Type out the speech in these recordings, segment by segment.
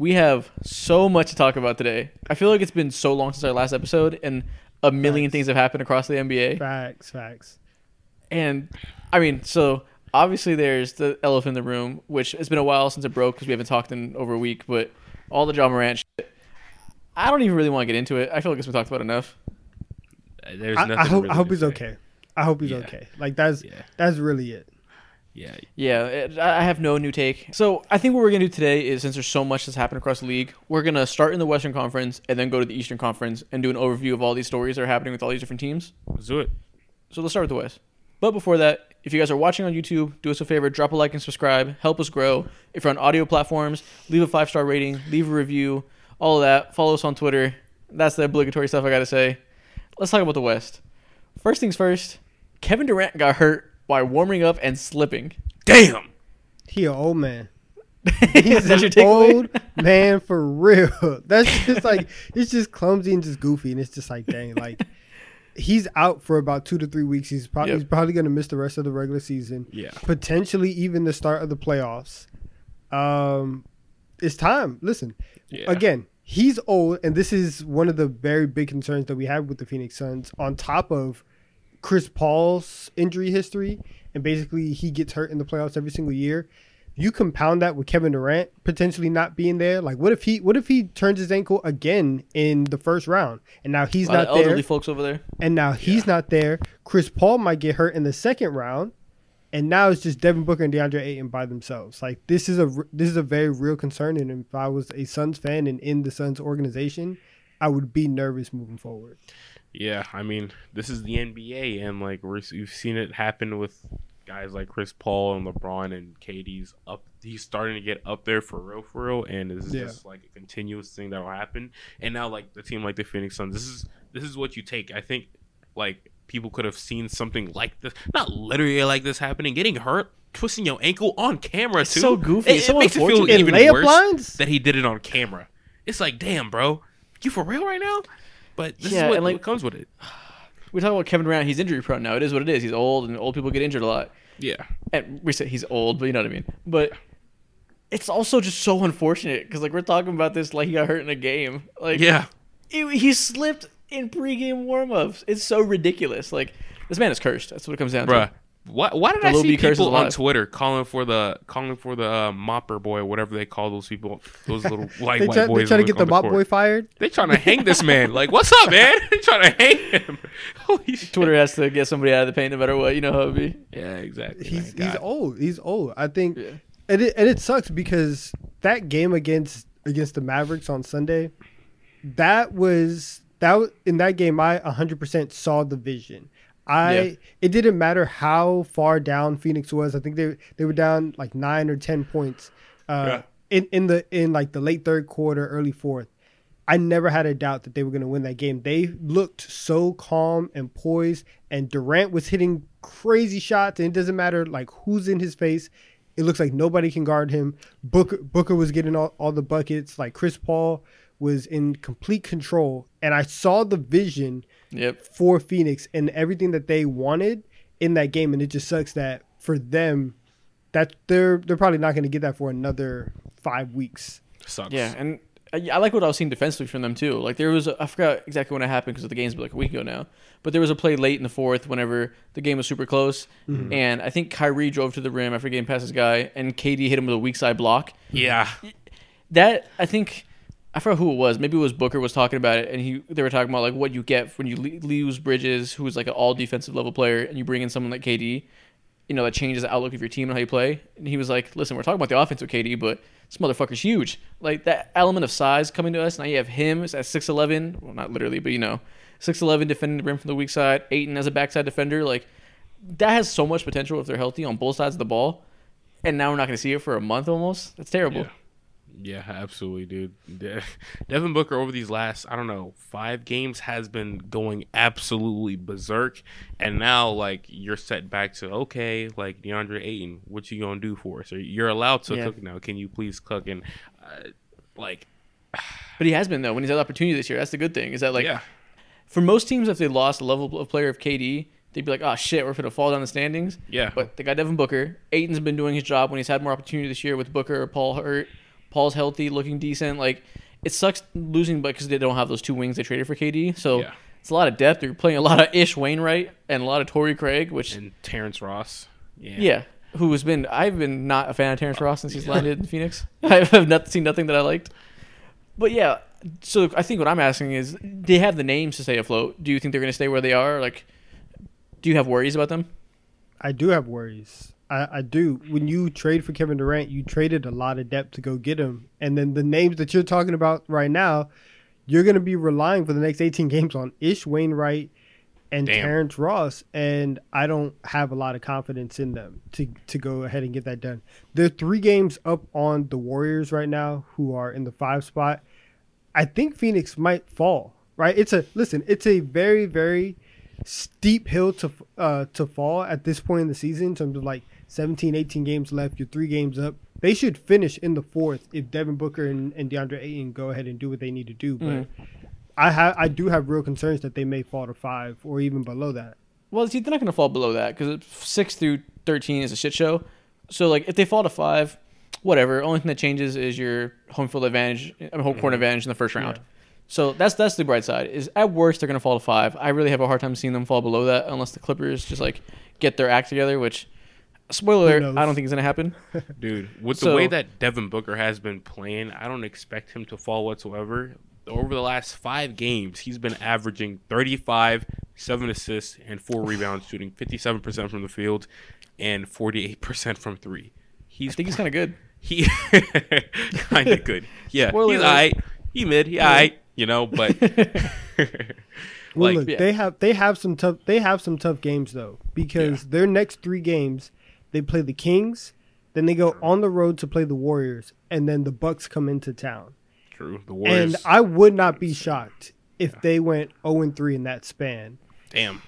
We have so much to talk about today. I feel like it's been so long since our last episode, and a million Facts. things have happened across the NBA. Facts, facts. And I mean, so obviously there's the elephant in the room, which it's been a while since it broke because we haven't talked in over a week. But all the John Morant shit, I don't even really want to get into it. I feel like it's been talked about enough. Uh, There's I, nothing I hope really I hope he's say. okay. I hope he's Yeah. okay. Like that's Yeah, that's really it. Yeah, Yeah, it, I I have no new take. So I think what we're gonna do today is since there's so much that's happened across the league, we're gonna start in the Western Conference and then go to the Eastern Conference and do an overview of all these stories that are happening with all these different teams. let's do it. So let's start with the West. But before that, if you guys are watching on YouTube, do us a favor, drop a like and subscribe. Help us grow. If you're on audio platforms, leave a five star rating, leave a review, all of that. Follow us on Twitter. That's the obligatory stuff I gotta say. Let's talk about the West. First things first, Kevin Durant got hurt while warming up and slipping. Damn. He an old man. He's that an takeaway? old man for real. That's just like it's just clumsy and just goofy, and it's just like dang, like he's out for about two to three weeks. He's probably Yep. he's probably gonna miss the rest of the regular season, Yeah. potentially even the start of the playoffs. Um, it's time. Listen, Yeah. again, he's old, and this is one of the very big concerns that we have with the Phoenix Suns. On top of Chris Paul's injury history, and basically he gets hurt in the playoffs every single year. You compound that with Kevin Durant potentially not being there. Like, what if he what if he turns his ankle again in the first round, and now he's A lot of not there, elderly folks over there. and now he's not there. Chris Paul might get hurt in the second round, and now it's just Devin Booker and DeAndre Ayton by themselves. Like this is a this is a very real concern, and if I was a Suns fan and in the Suns organization, I would be nervous moving forward. Yeah, I mean, this is the NBA, and like we're, we've seen it happen with guys like Chris Paul and LeBron and KD's up. He's starting to get up there for real, for real, and this is Yeah. just like a continuous thing that will happen. And now, like the team like the Phoenix Suns, this is this is what you take. I think like people could have seen something like this, not literally like this happening, getting hurt. Twisting your ankle on camera too. so goofy. It, it so makes it feel even worse lines? that he did it on camera. It's like, damn, bro, you for real right now? But this Yeah, is what, like- what comes with it. We talk about Kevin Durant. He's injury prone now. It is what it is. He's old, and old people get injured a lot. Yeah. And we say he's old, but you know what I mean. But it's also just so unfortunate because like we're talking about this like he got hurt in a game. Like Yeah. he, he slipped in pregame warmups. It's so ridiculous. Like this man is cursed. That's what it comes down Bruh. to. Why, why did The I Lil see B people on. Twitter calling for the calling for the uh, mopper boy, whatever they call those people, those little white They white try, boys? they try to get the on mop court. boy fired. They trying to hang this man. Like, what's up, man? They trying to hang him. Holy shit. Twitter has to get somebody out of the paint no matter what. You know how it be. Yeah, exactly. He's he's old. He's old. I think, Yeah. and it and it sucks because that game against against the Mavericks on Sunday, that was that in that game I 100% saw the vision. I Yeah. it didn't matter how far down Phoenix was. I think they they were down like 9 or 10 points. Uh Yeah. in in the in like the late third quarter, early fourth. I never had a doubt that they were going to win that game. They looked so calm and poised, and Durant was hitting crazy shots. And it doesn't matter like who's in his face. It looks like nobody can guard him. Booker Booker was getting all, all the buckets. Like Chris Paul was in complete control, and I saw the vision Yep. for Phoenix and everything that they wanted in that game. And it just sucks that for them, that they're they're probably not going to get that for another five weeks. Sucks. Yeah, and I, I like what I was seeing defensively from them too. Like there was, a, I forgot exactly when it happened because the game's been like a week ago now. But there was a play late in the fourth whenever the game was super close, mm-hmm. and I think Kyrie drove to the rim after getting past his guy, and KD hit him with a weak side block. Yeah. That I think I forgot who it was. Maybe it was Booker was talking about it, and he they were talking about like what you get when you lose Bridges, who is like an all defensive level player, and you bring in someone like KD. You know that changes the outlook of your team and how you play. And he was like, "Listen, we're talking about the offense with KD, but this motherfucker's huge. Like that element of size coming to us. Now you have him at six eleven. Well, not literally, but you know, six eleven defending the rim from the weak side. Ayton as a backside defender. Like that has so much potential if they're healthy on both sides of the ball. And now we're not going to see it for a month almost. That's terrible. Yeah. Yeah, absolutely, dude. Devin Booker over these last, I don't know, five games has been going absolutely berserk, and now like you're set back to okay, like DeAndre Ayton, what you gonna do for us? Or you're allowed to Yeah. cook now. Can you please cook? And uh, like, But he has been though when he's had the opportunity this year. That's the good thing is that like yeah, for most teams, if they lost a level of player of KD, they'd be like, "Oh shit, we're gonna fall down the standings." yeah, But they got Devin Booker. Ayton's been doing his job when he's had more opportunity this year with Booker or Paul hurt Paul's healthy, looking decent. Like it sucks losing, but because they don't have those two wings they traded for KD. So Yeah. it's a lot of depth. They're playing a lot of Ish Wainwright and a lot of Torrey Craig, which And Terrence Ross. Yeah. yeah, who has been I've been not a fan of Terrence Ross since he's landed in Phoenix. I have not seen nothing that I liked. But yeah, so I think what I'm asking is, they have the names to stay afloat. Do you think they're going to stay where they are? Like, do you have worries about them? I do have worries. I, I do. When you trade for Kevin Durant, you traded a lot of depth to go get him, and then the names that you're talking about right now, you're going to be relying for the next 18 games on Ish Wainwright and Damn. Terrence Ross, and I don't have a lot of confidence in them to to go ahead and get that done. They're three games up on the Warriors right now, who are in the five spot. I think Phoenix might fall. Right? It's a listen. It's a very very steep hill to uh to fall at this point in the season in terms of like 17 18 games left you're three games up they should finish in the fourth if devin booker and, and deandre ayton go ahead and do what they need to do but Mm. i have i do have real concerns that they may fall to five or even below that Well, see, they're not going to fall below that because six through thirteen is a shit show. So like, if they fall to five, whatever. Only thing that changes is your home field advantage, I mean, home court advantage in the first round. Yeah. So that's that's the bright side. Is at worst they're going to fall to five. I really have a hard time seeing them fall below that unless the Clippers just like get their act together. Which, spoiler, alert. I don't think it's going to happen. Dude, with So- the way that Devin Booker has been playing, I don't expect him to fall whatsoever. Over the last five games, he's been averaging 35, 7 assists, and 4 rebounds, shooting 57% from the field and 48% from 3. He's I think he's kind of good. he kind of good. Yeah, Spoiler he's alert. alright. He mid, he alright, you know, but well like look yeah. they have they have some tough they have some tough games though because their next three games they play the kings then they go on the road to play the warriors and then the bucks come into town true, the Warriors. and i would not be shocked if they went 0 and 3 in that span damn.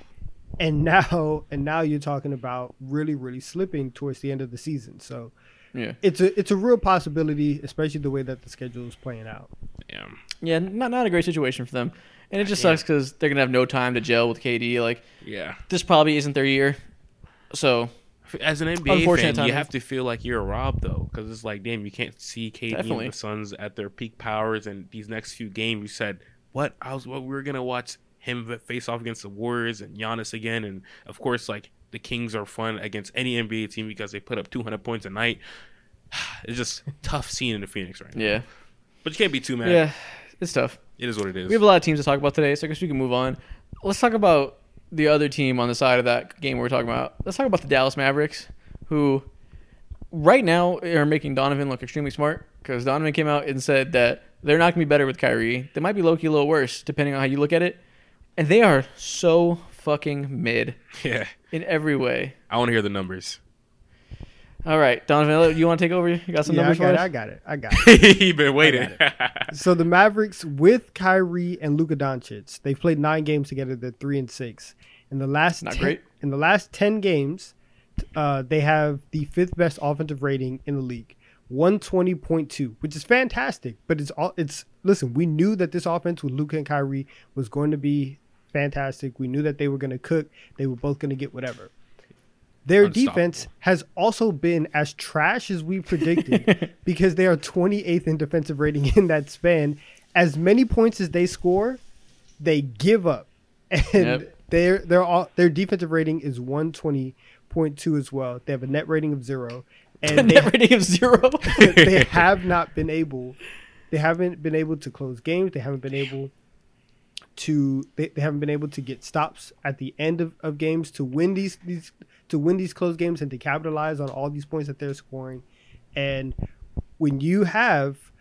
and now and now you're talking about really really slipping towards the end of the season so Yeah, it's a it's a real possibility especially the way that the schedule is playing out Yeah, yeah, not not a great situation for them. And it just Yeah. sucks because they're gonna have no time to gel with KD. Like Yeah. this probably isn't their year. So As an NBA fan, you have to feel like you're robbed though, because it's like, damn, you can't see KD Definitely. and the Suns at their peak powers, and these next few games, you said, what? I was, what we were gonna watch him face off against the Warriors and Giannis again, and of course, like the Kings are fun against any NBA team because they put up 200 points a night. It's just tough seeing in the Phoenix right now. yeah, But you can't be too mad. yeah, it's tough. It is what it is. We have a lot of teams to talk about today, so I guess we can move on. Let's talk about the other team on the side of that game we we're talking about. Let's talk about the Dallas Mavericks, who right now are making Donovan look extremely smart because Donovan came out and said that they're not going to be better with Kyrie. They might be low key a little worse, depending on how you look at it. And they are so fucking mid yeah. in every way. I want to hear the numbers. All right, Donovan, you want to take over? You got some yeah, I numbers got, for it, us? I got it i got it he been waiting. So the Mavericks with Kyrie and Luka Doncic, they've played nine games together. They're three and six. In the last Not 10, great. in the last ten games, uh, they have the fifth best offensive rating in the league, one twenty point two, which is fantastic. But it's all it's listen. We knew that this offense with Luka and Kyrie was going to be fantastic. We knew that they were going to cook. They were both going to get whatever. Their defense has also been as trash as we predicted because they are 28th in defensive rating in that span. As many points as they score, they give up, and Yep. their their all, their defensive rating is 120.2 as well. They have a net rating of zero, and they, Net rating of zero. they have not been able, they haven't been able to close games. They haven't been able to they, they haven't been able to get stops at the end of, of games to win these these to win these close games and to capitalize on all these points that they're scoring. And when you have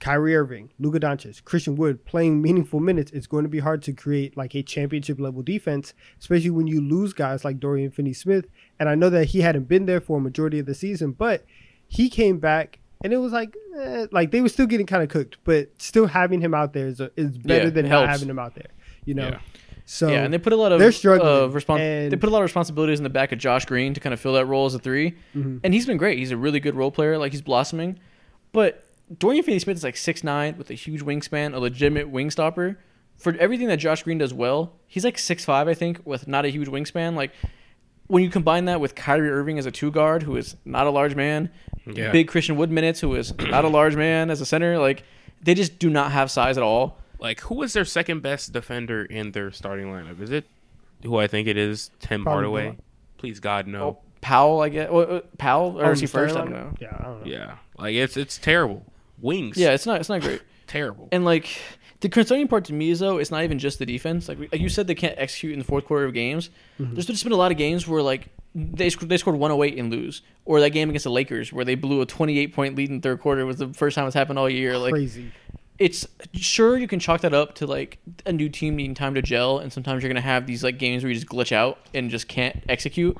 Kyrie Irving, Luka Doncic, Christian Wood playing meaningful minutes, it's going to be hard to create like a championship level defense, especially when you lose guys like Dorian Finney-Smith. And I know that he hadn't been there for a majority of the season, but he came back and it was like, eh, like they were still getting kind of cooked, but still having him out there is, a, is better Yeah, than it not helps. having him out there, you know. Yeah. So yeah, and they put a lot of they're struggling, Uh, respons- and- they put a lot of responsibilities in the back of Josh Green to kind of fill that role as a 3 Mhm. and he's been great. He's a really good role player. Like he's blossoming, but Dorian Finney-Smith is like six nine with a huge wingspan, a legitimate wing stopper. For everything that Josh Green does well, he's like six five, I think, with not a huge wingspan. Like when you combine that with Kyrie Irving as a two guard, who is not a large man, Yeah. big Christian Wood minutes, who is not a large man as a center, like they just do not have size at all. Like, who is their second best defender in their starting lineup? Is it who I think it is? Tim Probably Hardaway. Dillon. Please God no. Oh, Powell, I guess. Well, uh, Powell, or Oh, is he the starting first? I don't know. Yeah, I don't know. Yeah, like it's it's terrible. Wings. Yeah, it's not. It's not great. terrible. And like the concerning part to me is though, it's not even just the defense. Like, we- like you said, they can't execute in the fourth quarter of games. Mm-hmm. There's just been a lot of games where like they sc- they scored 108 and lose, or that game against the Lakers where they blew a 28 point lead in third quarter was the first time it's happened all year. Like Crazy. it's sure you can chalk that up to like a new team needing time to gel, and sometimes you're gonna have these like games where you just glitch out and just can't execute.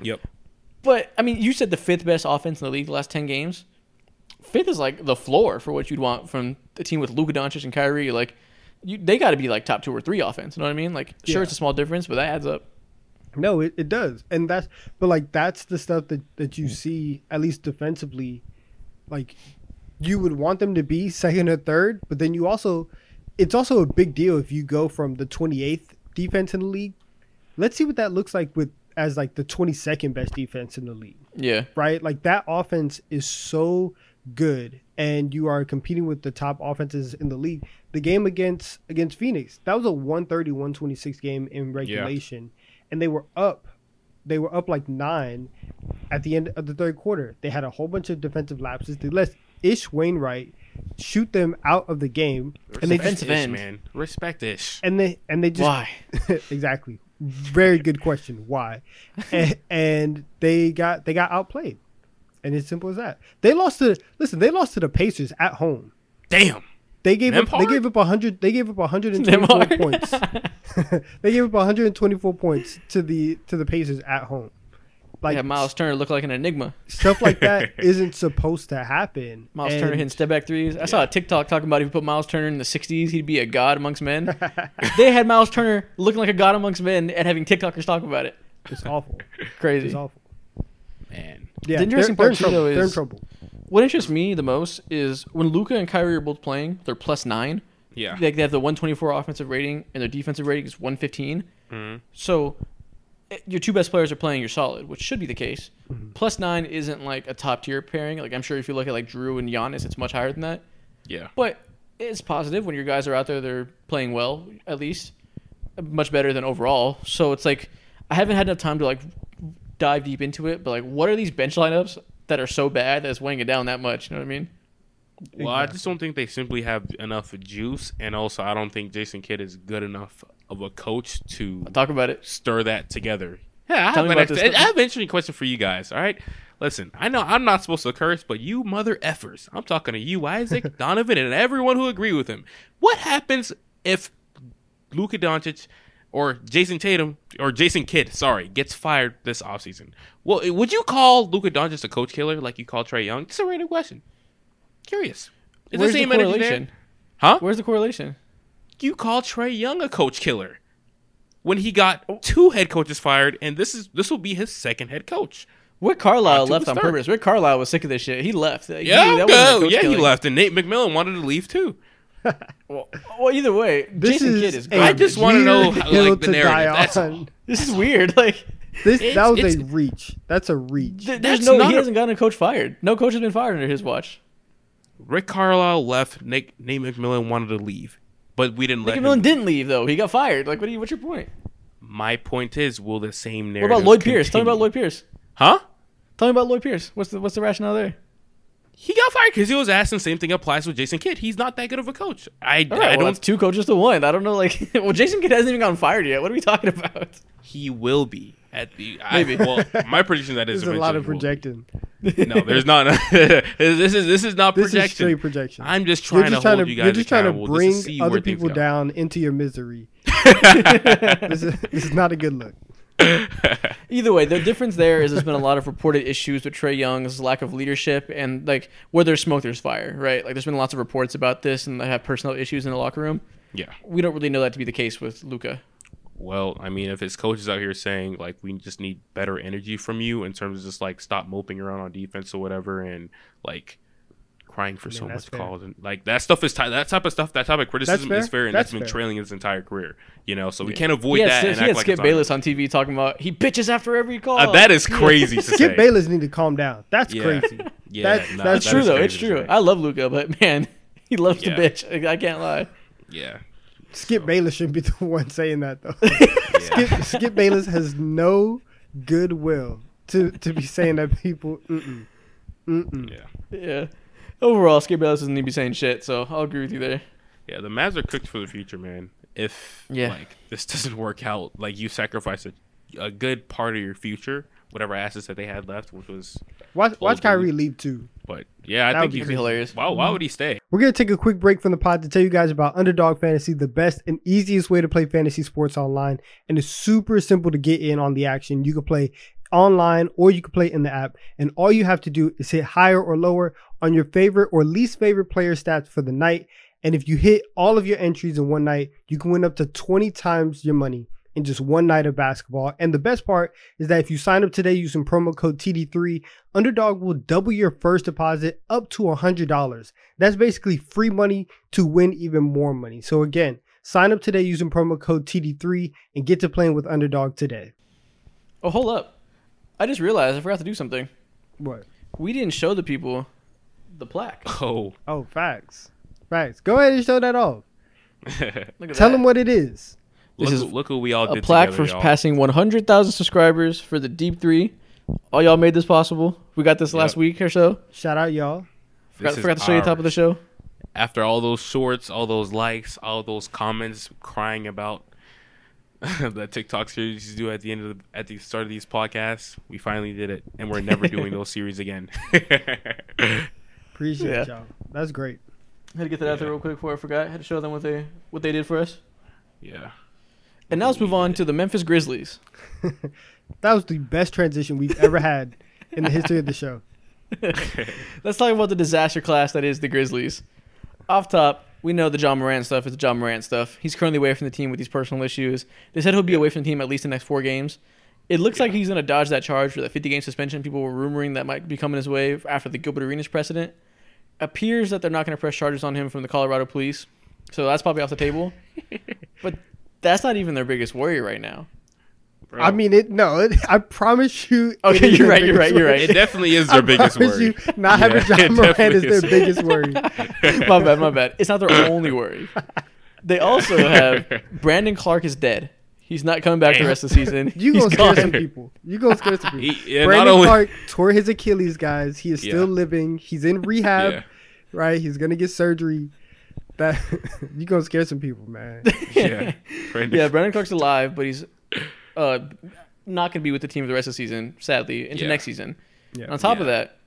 Yep. But I mean, you said the fifth best offense in the league the last ten games. Fifth is like the floor for what you'd want from a team with Luka Doncic and Kyrie. Like, you, they got to be like top two or three offense. You know what I mean? Like, sure, Yeah. it's a small difference, but that adds up. No, it, it does. And that's but like that's the stuff that, that you see, at least defensively, like you would want them to be second or third, but then you also it's also a big deal if you go from the twenty eighth defense in the league. Let's see what that looks like with as like the twenty second best defense in the league. Yeah, Right? Like that offense is so good and you are competing with the top offenses in the league. The game against against Phoenix, that was a 130-126 game in regulation and they were up they were up like 9 at the end of the third quarter. They had a whole bunch of defensive lapses. They let Ish Wainwright shoot them out of the game and they just Defensive Ish, end. man. Respect ish. and they and they just why? exactly. Very good question. Why? and, and they got they got outplayed, and it's simple as that. They lost to listen. They lost to the Pacers at home. Damn. They gave up. They gave up hundred. They gave up 124 points. they gave up 124 points to the to the Pacers at home. Like yeah, Miles Turner looked like an enigma. stuff like that isn't supposed to happen. Miles And Turner hitting step back threes. I saw a TikTok talking about if you put Miles Turner in the 60s, he'd be a god amongst men. they had Miles Turner looking like a god amongst men and having TikTokers talk about it. It's awful. Crazy. It's awful. Man. Yeah, The interesting they're, part, they're in trouble. though, They're in is- trouble. What interests me the most is when Luka and Kyrie are both playing, they're plus nine. Yeah. Like they have the 124 offensive rating and their defensive rating is 115. Mhm. So eh, your two best players are playing, you're solid, which should be the case. Mm-hmm. Plus nine isn't like a top tier pairing. Like I'm sure if you look at like Jrue and Giannis, it's much higher than that. Yeah. But it's positive when your guys are out there, they're playing well, at least much better than overall. So it's like I haven't had enough time to like dive deep into it. But like, what are these bench lineups that are so bad that it's weighing it down that much? You know what I mean? Well, I just don't think they simply have enough juice, and also I don't think Jason Kidd is good enough of a coach to Talk about it. stir that together. Yeah, I Tell have, an, ex- I have an interesting question for you guys. All right, listen, I know I'm not supposed to curse, but you mother effers, I'm talking to you, Isaac, Donovan, and everyone who agree with him. What happens if Luka Doncic or Jayson Tatum or Jason Kidd, sorry, gets fired this offseason? Well, would you call Luka Doncic a coach killer like you call Trae Young? It's a random question. Curious. Is Where's the the same there? correlation? Huh? Where's the correlation? you call Trae Young a coach killer when he got two head coaches fired, and this is this will be his second head coach. Rick Carlisle left on purpose. Rick Carlisle was sick of this shit. He left. He- Yeah, that wasn't a go. yeah, he left, and Nate McMillan wanted to leave too. Well, well, either way, This Jason is Kidd is a garbage. I just wanna know, how, like, the to die narrative, that's on. all. This is weird. Like, This It's- that was a reach. That's a reach. th- there's That's no. not He a- hasn't gotten a coach fired. No coach has been fired under his watch. Rick Carlisle left. Nick Nate McMillan wanted to leave, but we didn't Nick let McMillan him. didn't leave though. He got fired. Like, what? Do you, what's your point? My point is, will the same narrative? What about Lloyd Pierce? Tell me about? Lloyd Pierce. Huh? Tell me about Lloyd Pierce. What's the what's the rationale there? He got fired because he was asked, and same thing applies with Jason Kidd. He's not that good of a coach. I, All I well, don't. that's two coaches to one. I don't know. Like, well, Jason Kidd hasn't even gotten fired yet. What are we talking about? He will be at the Maybe. I, well, my prediction that is There's a lot of eventually will be. projecting. No, there's not. this is this is not This is projection. straight projection. I'm just trying just to trying hold to you guys you're just trying to bring other people down into your misery. this, is, this is not a good look. Either way, the difference there is there's been a lot of reported issues with Trae Young's lack of leadership and like where there's smoke, there's fire, right? Like there's been lots of reports about this and they have personal issues in the locker room. yeah. We don't really know that to be the case with Luka. Well, I mean, if his coach is out here saying like we just need better energy from you in terms of just like stop moping around on defense or whatever, and like crying for so much fair. calls and like that stuff is ti- that type of stuff that type of criticism fair. is fair and That's that's been fair. trailing his entire career. You know, so we can't avoid He had, that. Skip- and he act had like Skip Bayless on TV talking about he bitches after every call. Uh, that is crazy to say. Skip Bayless need to calm down. That's Yeah. crazy. Yeah, That- nah, that's that true though. It's true. I love Luka, but man, he loves Yeah. to bitch. I, I can't lie. Yeah, Skip Bayless shouldn't be the one saying that though. Skip, Skip Bayless has no goodwill to to be saying that people. Mm-mm, mm-mm. yeah. Yeah. Overall, Skip Bayless doesn't need to be saying shit, so I'll agree with you there. Yeah, the Mavs are cooked for the future, man. If Yeah. like this doesn't work out, like you sacrifice a, a good part of your future, whatever assets that they had left, which was. Watch watch Bold Kyrie move. leave too. But yeah, I That think be he's It'd be hilarious. Why? Why would he stay? We're gonna take a quick break from the pod to tell you guys about Underdog Fantasy, the best and easiest way to play fantasy sports online, and it's super simple to get in on the action. You can play online or you can play in the app, and all you have to do is hit higher or lower on your favorite or least favorite player stats for the night. And if you hit all of your entries in one night, you can win up to 20 times your money in just one night of basketball. And the best part is that if you sign up today using promo code TD3, Underdog will double your first deposit up to $100. That's basically free money to win even more money. So again, sign up today using promo code TD3 and get to playing with Underdog today. Oh, hold up. I just realized I forgot to do something. What? We didn't show the people the plaque. Oh, Oh, facts. Facts. Go ahead and show that off. look, Look at Tell that. them what it is. This is look what we all a did plaque together, for y'all. passing 100,000 subscribers for the Deep Three. All y'all made this possible. We got this last Yep. week or so. Shout out, y'all. Forgot, This is forgot to show you the top of the ours. show. After all those shorts, all those likes, all those comments crying about the TikTok series you do at the end of the, at the start of these podcasts, we finally did it, and we're never doing those series again. Appreciate Yeah. y'all. That's great. I had to get that out there real quick before I forgot. I had to show them what they what they did for us. yeah. And now let's move on to the Memphis Grizzlies. That was the best transition we've ever had in the history of the show. Let's talk about the disaster class that is the Grizzlies. Off top, we know the John Morant stuff is the John Morant stuff. He's currently away from the team with these personal issues. They said he'll be away from the team at least the next four games. It looks like he's going to dodge that charge for that 50 game suspension. People were rumoring that might be coming his way after the Gilbert Arenas precedent. Appears that they're not going to press charges on him from the Colorado police. So that's probably off the table. but that's not even their biggest worry right now. Bro, I mean, it. No, it, I promise you. Okay, you're right, you're right, you're worry. right. it definitely is I their biggest promise worry. You, not having John it Morant is their biggest worry. my bad, my bad. It's not their only worry. They also have Brandon Clarke is dead. He's not coming back the rest of the season. You He's gonna scare gone. some people. You gonna scare some people. He, yeah, Brandon only, Clarke tore his Achilles, guys. He is Yeah. still living. He's in rehab, yeah, right? He's gonna get surgery. That you gonna scare some people, man. yeah, Brandon- yeah, Brandon Clarke's alive, but he's uh, not going to be with the team for the rest of the season, sadly, into Yeah. next season. Yeah. On top of Yeah. that,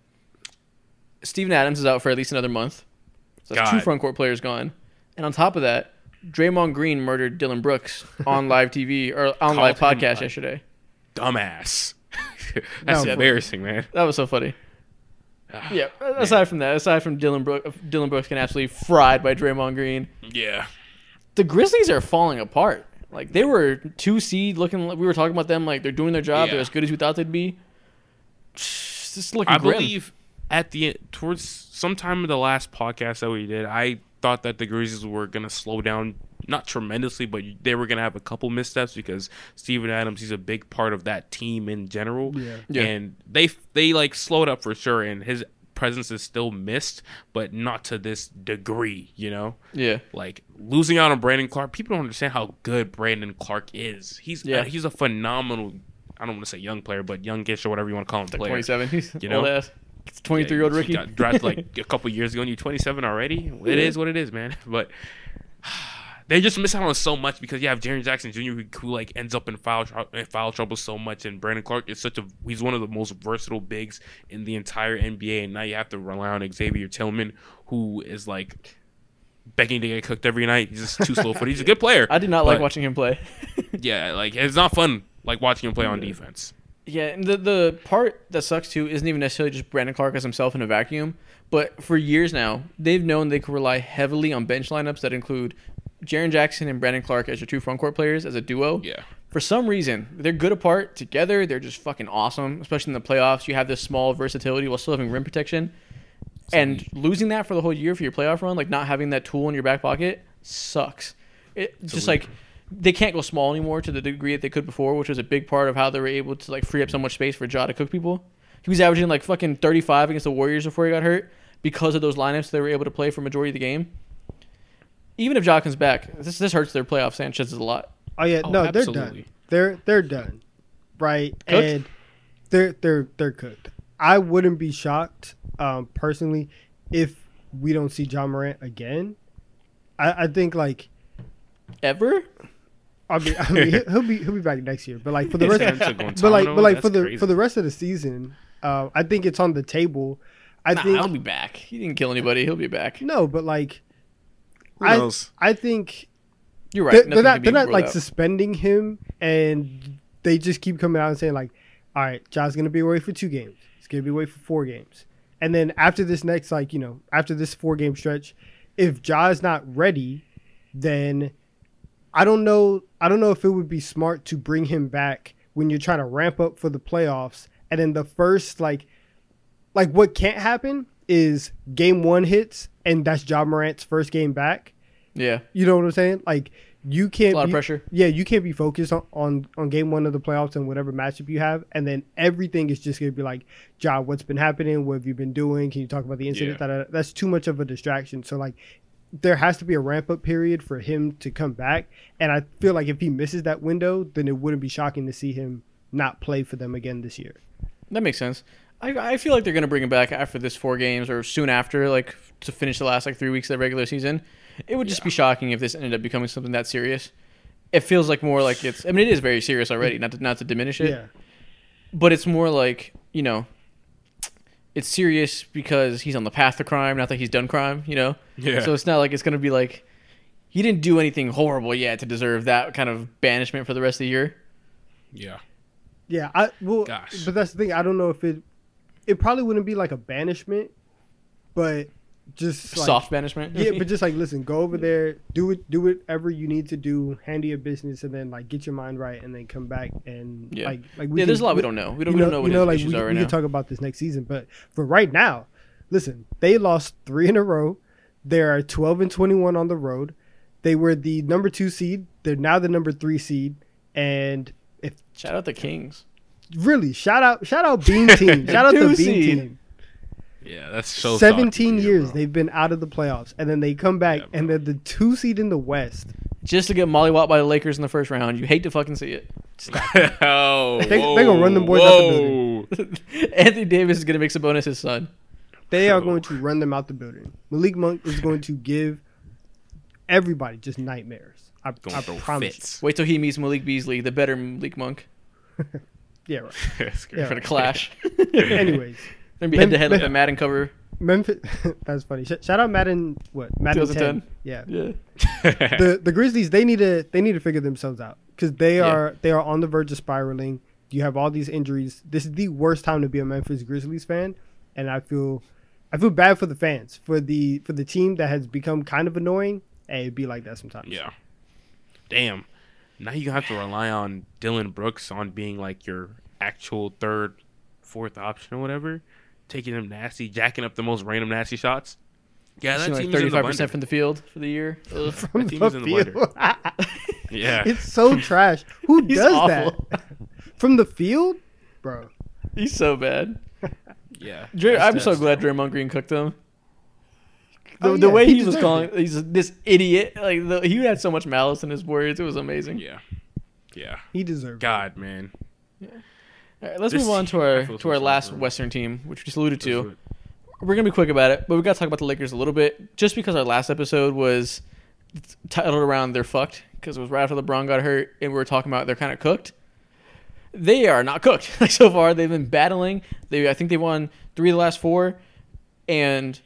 Steven Adams is out for at least another month. So that's two God. front court players gone. And on top of that, Draymond Green murdered Dillon Brooks on live TV or on Called live him podcast a- yesterday. dumbass. That's No, embarrassing, man. That was so funny. Yeah. Aside from that, aside from Dillon Brooks, Dillon Brooks getting absolutely fried by Draymond Green, Yeah, the Grizzlies are falling apart. Like they were two seed looking. We were talking about them like they're doing their job. They're as good as we thought they'd be. Just looking I grim. believe at the end, towards sometime in the last podcast that we did, I thought that the Grizzlies were gonna slow down, not tremendously, but they were gonna have a couple missteps because Steven Adams, he's a big part of that team in general, Yeah. Yeah. and they they like slowed up for sure, and his presence is still missed, but not to this degree, you know. Yeah. Like losing out on Brandon Clarke, people don't understand how good Brandon Clarke is. He's Yeah. uh, he's a phenomenal. I don't want to say young player, but youngish or whatever you want to call him. Like player. 27. He's You know? old ass. 23 year old Yeah, Ricky. He got drafted like a couple years ago, and you're 27 already. It Yeah. is what it is, man. But they just miss out on so much because you have Jaren Jackson Jr. who, who like ends up in foul trou- in foul trouble so much, and Brandon Clarke is such a he's one of the most versatile bigs in the entire NBA, and now you have to rely on Xavier Tillman, who is like begging to get cooked every night. He's just too slow footed. He's a good player. I did not like watching him play. Yeah, like it's not fun like watching him play on defense. Yeah, and the the part that sucks too isn't even necessarily just Brandon Clarke as himself in a vacuum, but for years now they've known they can rely heavily on bench lineups that include Jaren Jackson and Brandon Clarke as your two front court players as a duo. Yeah. For some reason, they're good apart together. They're just fucking awesome, especially in the playoffs. You have this small versatility while still having rim protection. and he- losing that for the whole year for your playoff run, like not having that tool in your back pocket, sucks. It just like they can't go small anymore to the degree that they could before, which was a big part of how they were able to like free up so much space for Ja to cook people. He was averaging like fucking 35 against the Warriors before he got hurt because of those lineups they were able to play for majority of the game. Even if Ja back, this this hurts their playoff chances a lot. Oh yeah, Oh, no, they're done. They're they're done, right? Cooked? And they're they're they're cooked. I wouldn't be shocked, um, personally, if we don't see John Morant again. I, I think like Ever? I mean, I mean he'll be he'll be back next year, but like for the rest, Sent to but like but like That's for the crazy. for the rest of the season, uh, I think it's on the table. I Nah, think I'll be back. He didn't kill anybody. He'll be back. no, but like Who I knows? I think You're right. they're, they're not they're not like out. suspending him, and they just keep coming out and saying like, "All right, John's gonna be away for two games. He's gonna be away for four games." And then after this next, like you know, after this four game stretch, if Ja is not ready, then I don't know. I don't know if it would be smart to bring him back when you're trying to ramp up for the playoffs, and then the first like, like what can't happen is game one hits, and that's Ja Morant's first game back. yeah. You know what I'm saying? Like you can't A lot of pressure. Yeah, you can't be focused on, on on game one of the playoffs and whatever matchup you have, and then everything is just gonna be like, Ja, what's been happening? What have you been doing? Can you talk about the incident? Yeah. Da. That's too much of a distraction. So like, there has to be a ramp up period for him to come back, and I feel like if he misses that window, then it wouldn't be shocking to see him not play for them again this year. That makes sense. I, I feel like they're gonna bring him back after this four games or soon after, like to finish the last like three weeks of the regular season. It would just be shocking if this ended up becoming something that serious. It feels like more like it's. I mean, it is very serious already. Not to not to diminish it, Yeah, but it's more like you know, it's serious because he's on the path to crime, not that he's done crime. You know, Yeah. So it's not like it's gonna be like he didn't do anything horrible yet to deserve that kind of banishment for the rest of the year. yeah. yeah. I well, Gosh. but that's the thing. I don't know if it. It probably wouldn't be like a banishment, but just like, Soft banishment. yeah, but just like listen, go over there, do it, do whatever you need to do, handle your business, and then like get your mind right, and then come back and Yeah. like like yeah, there's a lot we don't know. We don't, know we don't know what his like we, right we now. can talk about this next season, but for right now, listen, they lost three in a row. They are 12 and 21 on the road. They were the number two seed. They're now the number three seed, and if Shout out the Kings. Really shout out shout out Beam Team, shout out the Beam seed. Team. Yeah, that's so 17 years bro. they've been out of the playoffs, and then they come back Yeah, and they're the two seed in the West. Just to get Molly mollywopped by the Lakers in the first round. You hate to fucking see it. oh, They- they gonna run them boys out the building. Anthony Davis is gonna make Sabonis his son. They are Oh. going to run them out the building. Malik Monk is going to give everybody just nightmares. I, Gonna I throw promise. fits. Wait till he meets Malik Beasley, the better Malik Monk. Yeah, right. Yeah. For the clash. Anyways, gonna be head to head like a Madden cover. Memphis. that's funny. Sh- shout out Madden. What Madden 10. 2010? Yeah. Yeah. The the Grizzlies they need to they need to figure themselves out because they Yeah. are they are on the verge of spiraling. You have all these injuries. This is the worst time to be a Memphis Grizzlies fan, and I feel I feel bad for the fans for the for the team that has become kind of annoying. Hey, it'd be like that sometimes. yeah. Damn. Now you have to rely on Dillon Brooks on being like your actual third, fourth option or whatever, taking him nasty, jacking up the most random nasty shots. Yeah, that team like is in the 35% from the field for the year. Ugh. From That team the is in the field. Yeah, It's so trash. Who He's does awful. that? From the field? Bro. He's so bad. yeah. Dre, That's- I'm so that's- glad Draymond Green cooked him. The, Oh, the yeah, way he he, was calling, it. he's this idiot. Like the, he had so much malice in his words. It was amazing. Yeah, yeah. He deserved it. God, man. All right, let's This- move on to our to our last for. Western team, which we just alluded to. is- We're gonna be quick about it, but we got to talk about the Lakers a little bit, just because our last episode was titled around "They're fucked" because it was right after LeBron got hurt, and we were talking about they're kind of cooked. They are not cooked. Like so far, they've been battling. They, I think they won three of the last four, and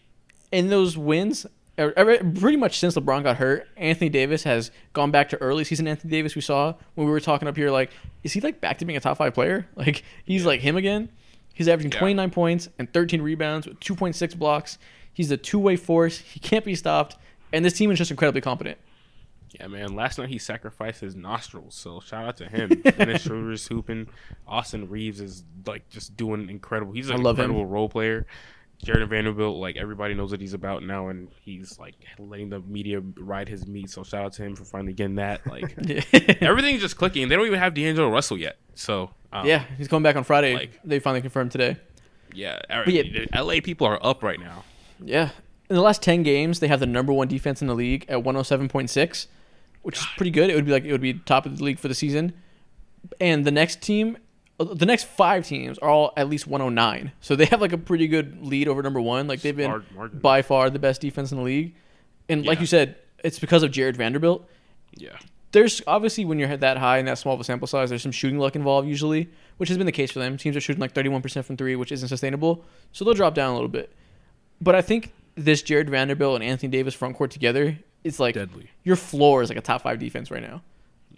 in those wins, er- pretty much since LeBron got hurt, Anthony Davis has gone back to early season Anthony Davis we saw when we were talking up here. Like, is he like back to being a top five player? Like he's like him again. He's averaging Yeah. 29 points and 13 rebounds with 2.6 blocks. He's a two-way force. He can't be stopped, and this team is just incredibly competent. Yeah, man. Last night he sacrificed his nostrils, so shout out to him. Dennis Schroeder's hooping. Austin Reaves is like just doing incredible. He's I an love him. incredible role player. Jarred Vanderbilt, like everybody knows what he's about now, and he's like letting the media ride his meat. So shout out to him for finally getting that. Like Yeah. everything's just clicking. They don't even have D'Angelo Russell yet. So um, yeah, he's coming back on Friday. like- they finally confirmed today. yeah. yeah. LA people are up right now. Yeah. In the last 10 games, they have the number one defense in the league at 107.6, which is pretty good. It would be like it would be top of the league for the season. And the next team, the next five teams are all at least 109. So they have like a pretty good lead over number one. Like they've been margin. by far the best defense in the league. And like you said, it's because of Jarred Vanderbilt. Yeah. There's obviously when you're that high and that small of a sample size, there's some shooting luck involved usually, which has been the case for them. Teams are shooting like 31% from three, which isn't sustainable. So they'll drop down a little bit. But I think this Jarred Vanderbilt and Anthony Davis front court together, it's like Deadly. your floor is like a top five defense right now.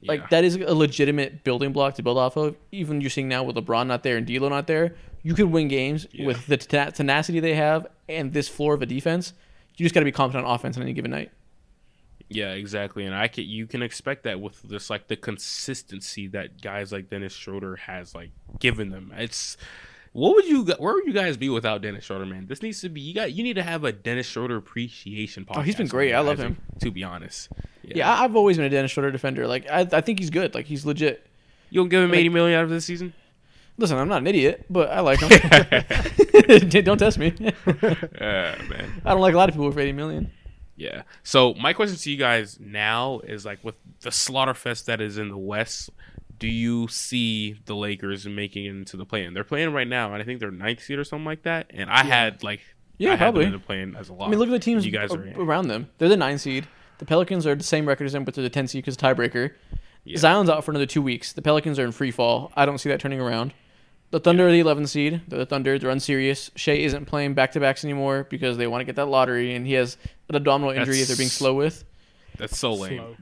Like Yeah. that is a legitimate building block to build off of. Even you're seeing now with LeBron not there and D'Lo not there, you could win games Yeah. with the tenacity they have and this floor of a defense. You just got to be confident on offense on any given night. Yeah, exactly. And I can you can expect that with this like the consistency that guys like Dennis Schroeder has like given them. It's what would you where would you guys be without Dennis Schroeder, man? This needs to be you got you need to have a Dennis Schroeder appreciation podcast. Oh, he's been great. I love him. To be honest. Yeah, I- I've always been a Dennis Schroeder defender. Like I, I think he's good. Like he's legit. You don't give him Like- eighty million out of this season? Listen, I'm not an idiot, but I like him. don't test me. Yeah, man. I don't like a lot of people for 80 million. Yeah. So my question to you guys now is like with the slaughterfest that is in the West, do you see the Lakers making it into the play-in? They're playing right now, and I think they're ninth seed or something like that. And I had like Yeah, I had probably. them in the play-in as a lot. I mean, look at the teams you guys a- are in. around them. They're the nine seed. The Pelicans are the same record as them, but they're the 10 seed because tiebreaker. Yeah. Zion's out for another two weeks. The Pelicans are in free fall. I don't see that turning around. The Thunder are the 11th seed. They're the Thunder. They're unserious. Shai isn't playing back to backs anymore because they want to get that lottery, and he has an abdominal injury that they're being slow with. That's so lame. Slow.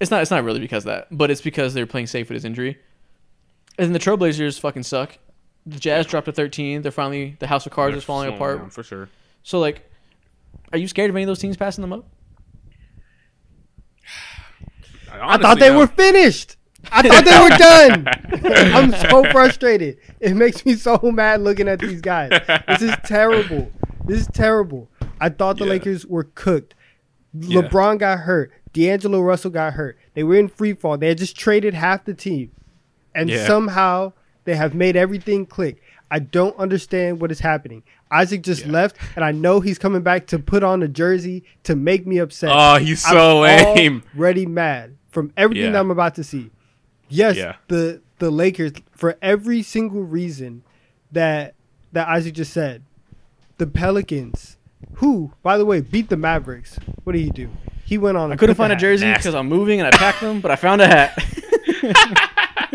It's not. It's not really because of that, but it's because they're playing safe with his injury. And then the Trailblazers fucking suck. The Jazz dropped to 13. They're finally the House of Cards They're is falling apart. down, for sure. So like, are you scared of any of those teams passing them up? I thought they were finished. I thought they were done. I'm so frustrated. It makes me so mad looking at these guys. This is terrible. This is terrible. I thought the Yeah. Lakers were cooked. Yeah. LeBron got hurt. D'Angelo Russell got hurt. They were in free fall. They had just traded half the team. And Yeah. somehow they have made everything click. I don't understand what is happening. Isaac just Yeah. left, and I know he's coming back to put on a jersey to make me upset. Oh, he's so lame. Already mad from everything Yeah. that I'm about to see. Yes, the the Lakers for every single reason that that Isaac just said. The Pelicans, who by the way beat the Mavericks. What did he do? He went on. I couldn't find a jersey because I'm moving and I packed them, but I found a hat.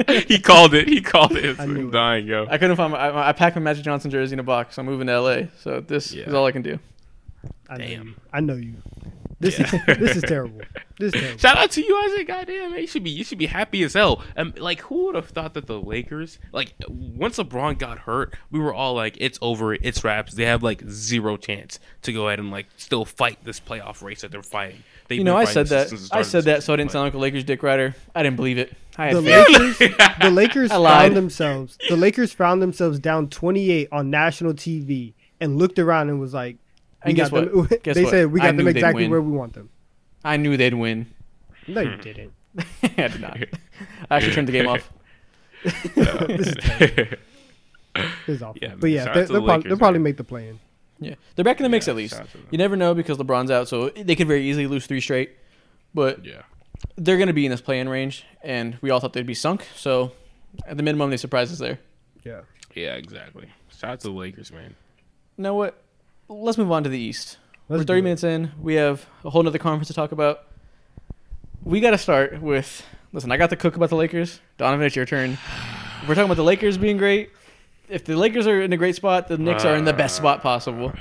he called it. He called it. I knew I'm it. dying, yo. I couldn't find. My, I, I packed my Magic Johnson jersey in a box. I'm moving to LA, so this Yeah. is all I can do. I Damn. you. I know you. This Yeah. is this is terrible. This is terrible. Shout out to you, Isaac. Goddamn, man. You should be you should be happy as hell. Um, like who would have thought that the Lakers, like once LeBron got hurt, we were all like, it's over, it's wraps. They have like zero chance to go ahead and like still fight this playoff race that they're fighting. They've You know, I said that. since the start I said that, so I didn't sound like a Lakers dick rider. I didn't believe it. I had The faith. Lakers, the Lakers I found themselves. The Lakers found themselves down 28 on national TV and looked around and was like, we And guess got them- what? Guess they what? said we got them exactly where we want them. I knew they'd win. No, Hmm. you didn't. I did not. I actually turned the game off. This is terrible. This is awful. Yeah, but yeah, they, to they'll, the probably, they'll probably make the play in. Yeah, they're back in the mix Yeah, at least. shout out to them. You never know because LeBron's out, so they could very easily lose three straight. But yeah. they're going to be in this play-in range, and we all thought they'd be sunk. So at the minimum, they surprised us there. Yeah. Yeah, exactly. Shout out to the Lakers, man. You know what? Let's move on to the East. Let's We're 30 minutes in. We have a whole nother conference to talk about. We got to start with. Listen, I got the cook about the Lakers. Donovan, it's your turn. We're talking about the Lakers being great. If the Lakers are in a great spot, the Knicks are in the best spot possible.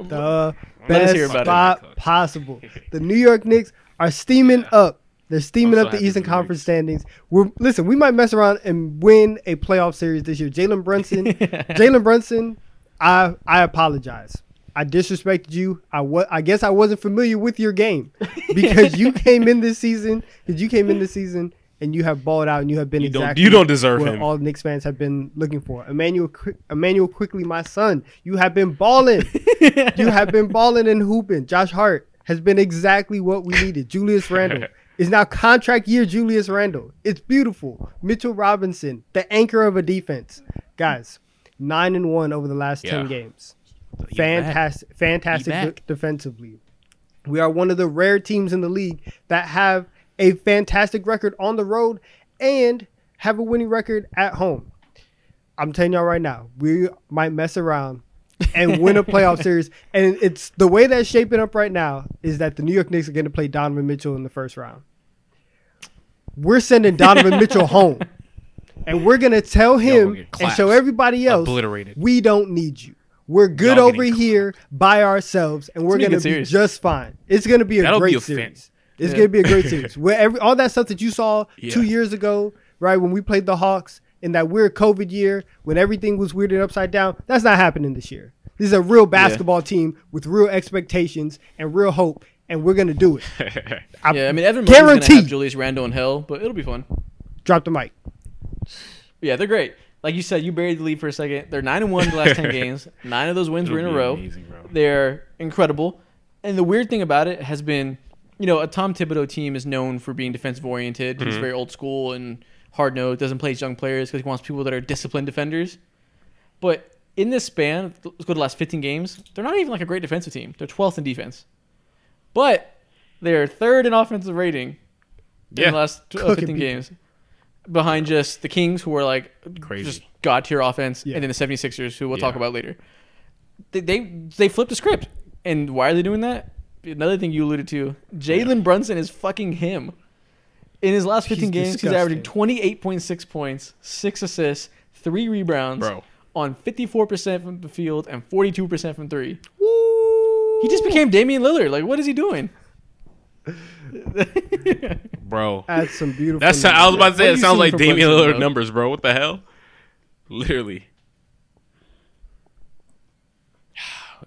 The Let best hear about it. spot possible. The New York Knicks are steaming up. They're steaming so up the happy Eastern for the Conference standings. We're listen. We might mess around and win a playoff series this year. Jalen Brunson, Jalen Brunson. I I apologize. I disrespected you. I wa- I guess I wasn't familiar with your game because you came in this season. Because you came in this season and you have balled out and you have been You don't- exactly you don't deserve what him. all Knicks fans have been looking for. Immanuel Immanuel Quickley, my son, you have been balling. you have been balling and hooping. Josh Hart has been exactly what we needed. Julius Randle is now contract year. Julius Randle. It's beautiful. Mitchell Robinson, the anchor of a defense. Guys, nine and one over the last ten games. Fantastic, fantastic de- defensively. We are one of the rare teams in the league that have a fantastic record on the road and have a winning record at home. I'm telling y'all right now, we might mess around and win a playoff series. And it's the way that's shaping up right now is that the New York Knicks are going to play Donovan Mitchell in the first round. We're sending Donovan Mitchell home. And we're going to tell him and show everybody else Obliterated. we don't need you. We're good over getting here by ourselves, and we're gonna be a gonna good be series. just fine. It's gonna be a That'll be great a fan- series. It's Yeah. gonna be a great series. Where every all that stuff that you saw two years ago, right when we played the Hawks in that weird COVID year when everything was weird and upside down, that's not happening this year. This is a real basketball team with real expectations and real hope, and we're gonna do it. I Yeah, I mean Evan Murray's gonna guarantee. have Julius Randle in hell, but it'll be fun. Drop the mic. Yeah, they're great. Like you said, you buried the lead for a second. They're nine and one the last ten games. Nine of those wins were in a row. amazing, bro. They're incredible. And the weird thing about it has been, you know, a Tom Thibodeau team is known for being defensive oriented. Mm-hmm. He's very old school and hard nosed. Doesn't play his young players because he wants people that are disciplined defenders. But in this span, let's go to the last 15 games. They're not even like a great defensive team. They're 12th in defense, but they're third in offensive rating in Yeah. the last uh, Cooking 15 people. games behind just the Kings, who are like Crazy. just god tier offense, Yeah. and then the 76ers, who we'll talk Yeah. about later. They, they they flipped the script, and why are they doing that? Another thing you alluded to, Jalen Brunson is fucking him. In his last 15 He's games, disgusting. he's averaging 28.6 points, six assists, three rebounds, Bro. on 54% from the field and 42% from three. Woo! He just became Damian Lillard. Like, what is he doing? bro. That's some beautiful. That's I was about to say. It sounds like Damian Lillard bro? numbers, bro. What the hell? Literally.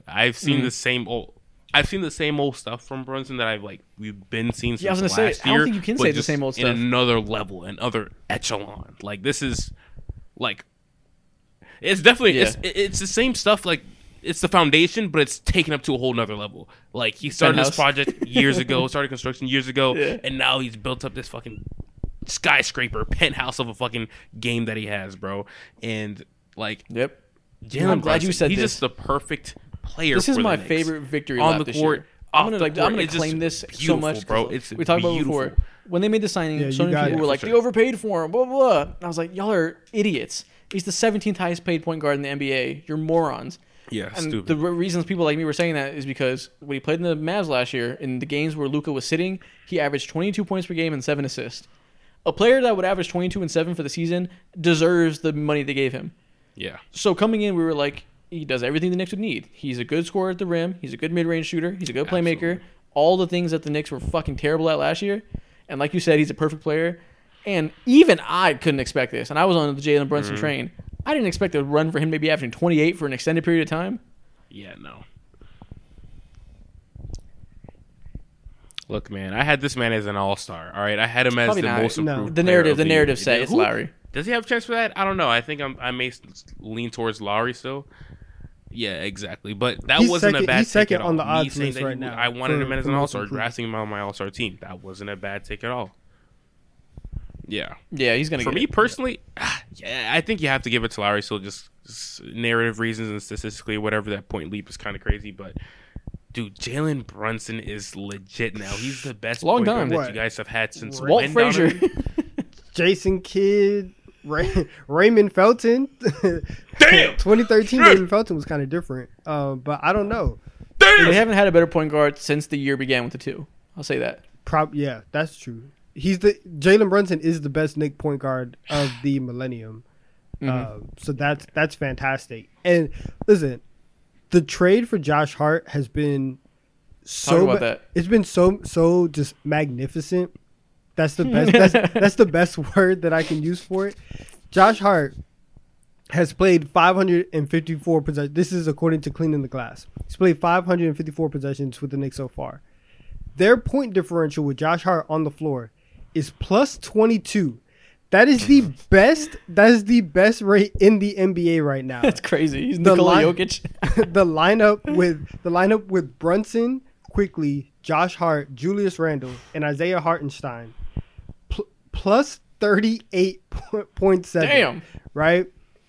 I've seen Mm. the same old. I've seen the same old stuff from Brunson that I've like we've been seeing since Yeah, I was gonna say, last I don't think you can say the same old stuff. in another level, another echelon. Like this is, like, it's definitely Yeah. it's it's the same stuff. Like it's the foundation, but it's taken up to a whole nother level. Like he started this project years ago, started construction years ago, Yeah. and now he's built up this fucking skyscraper penthouse of a fucking game that he has, bro. And like Yep. Jalen I'm glad you Brunson, said he's this. just the perfect player. This is for the my Knicks. favorite victory on lap the this court. year. I'm gonna like I'm gonna it's claim this so much, bro. It's we talked about before. When they made the signing, Yeah, so many people it. were like, For "They overpaid for him." Blah blah. blah. And I was like, "Y'all are idiots. He's the 17th highest paid point guard in the NBA. You're morons." Yeah, And stupid. the re- reasons people like me were saying that is because when he played in the Mavs last year, in the games where Luka was sitting, he averaged 22 points per game and seven assists. A player that would average 22 and seven for the season deserves the money they gave him. yeah, So coming in, we were like, he does everything the Knicks would need. He's a good scorer at the rim. He's a good mid-range shooter. He's a good playmaker. Absolutely. All the things that the Knicks were fucking terrible at last year. And like you said, he's a perfect player. And even I couldn't expect this. And I was on the Jalen Brunson Mm-hmm. train. I didn't expect a run for him maybe averaging 28 for an extended period of time. yeah, no. Look, man, I had this man as an all star. All right, I had him as Probably the not. most No. improved. The player narrative, of the the narrative year. say it's Who- Lowry. Does he have a chance for that? I don't know. I think I'm, I may s- lean towards Lowry still. Yeah, exactly. But that He's wasn't second- a bad he's take second at all. on the Me odds saying list that right he- now I wanted for- him as an most all star, improved. drafting him on my all star team. That wasn't a bad take at all. Yeah. Yeah, he's going to For me it. personally, yeah, I think you have to give it to Lowry. So just, just narrative reasons and statistically, whatever. That point leap is kind of crazy, but dude, Jalen Brunson is legit now. He's the best Long point time. that What? you guys have had since Walt when, Frazier. Jason Kidd, Ray, Raymond Felton. Damn! 2013 Shit! Raymond Felton was kind of different, uh, but I don't know. they Damn! haven't had a better point guard since the year began with the two. I'll say that. Prob yeah, that's true. He's the Jalen Brunson is the best Knick point guard of the millennium. Mhm. Uh, so that's that's fantastic. And listen, the trade for Josh Hart has been so that. it's been so so just magnificent. That's the best that's, that's the best word that I can use for it. Josh Hart has played 554 possessions. This is according to Cleaning the Glass. He's played 554 possessions with the Knicks so far. Their point differential with Josh Hart on the floor is plus 22. That is the best. That is the best rate in the NBA right now. That's crazy. He's The Nikola line- Jokic. the lineup with the lineup with Brunson, Quickley, Josh Hart, Julius Randle, and Isaiah Hartenstein, pl- plus thirty eight point seven. Damn. Right.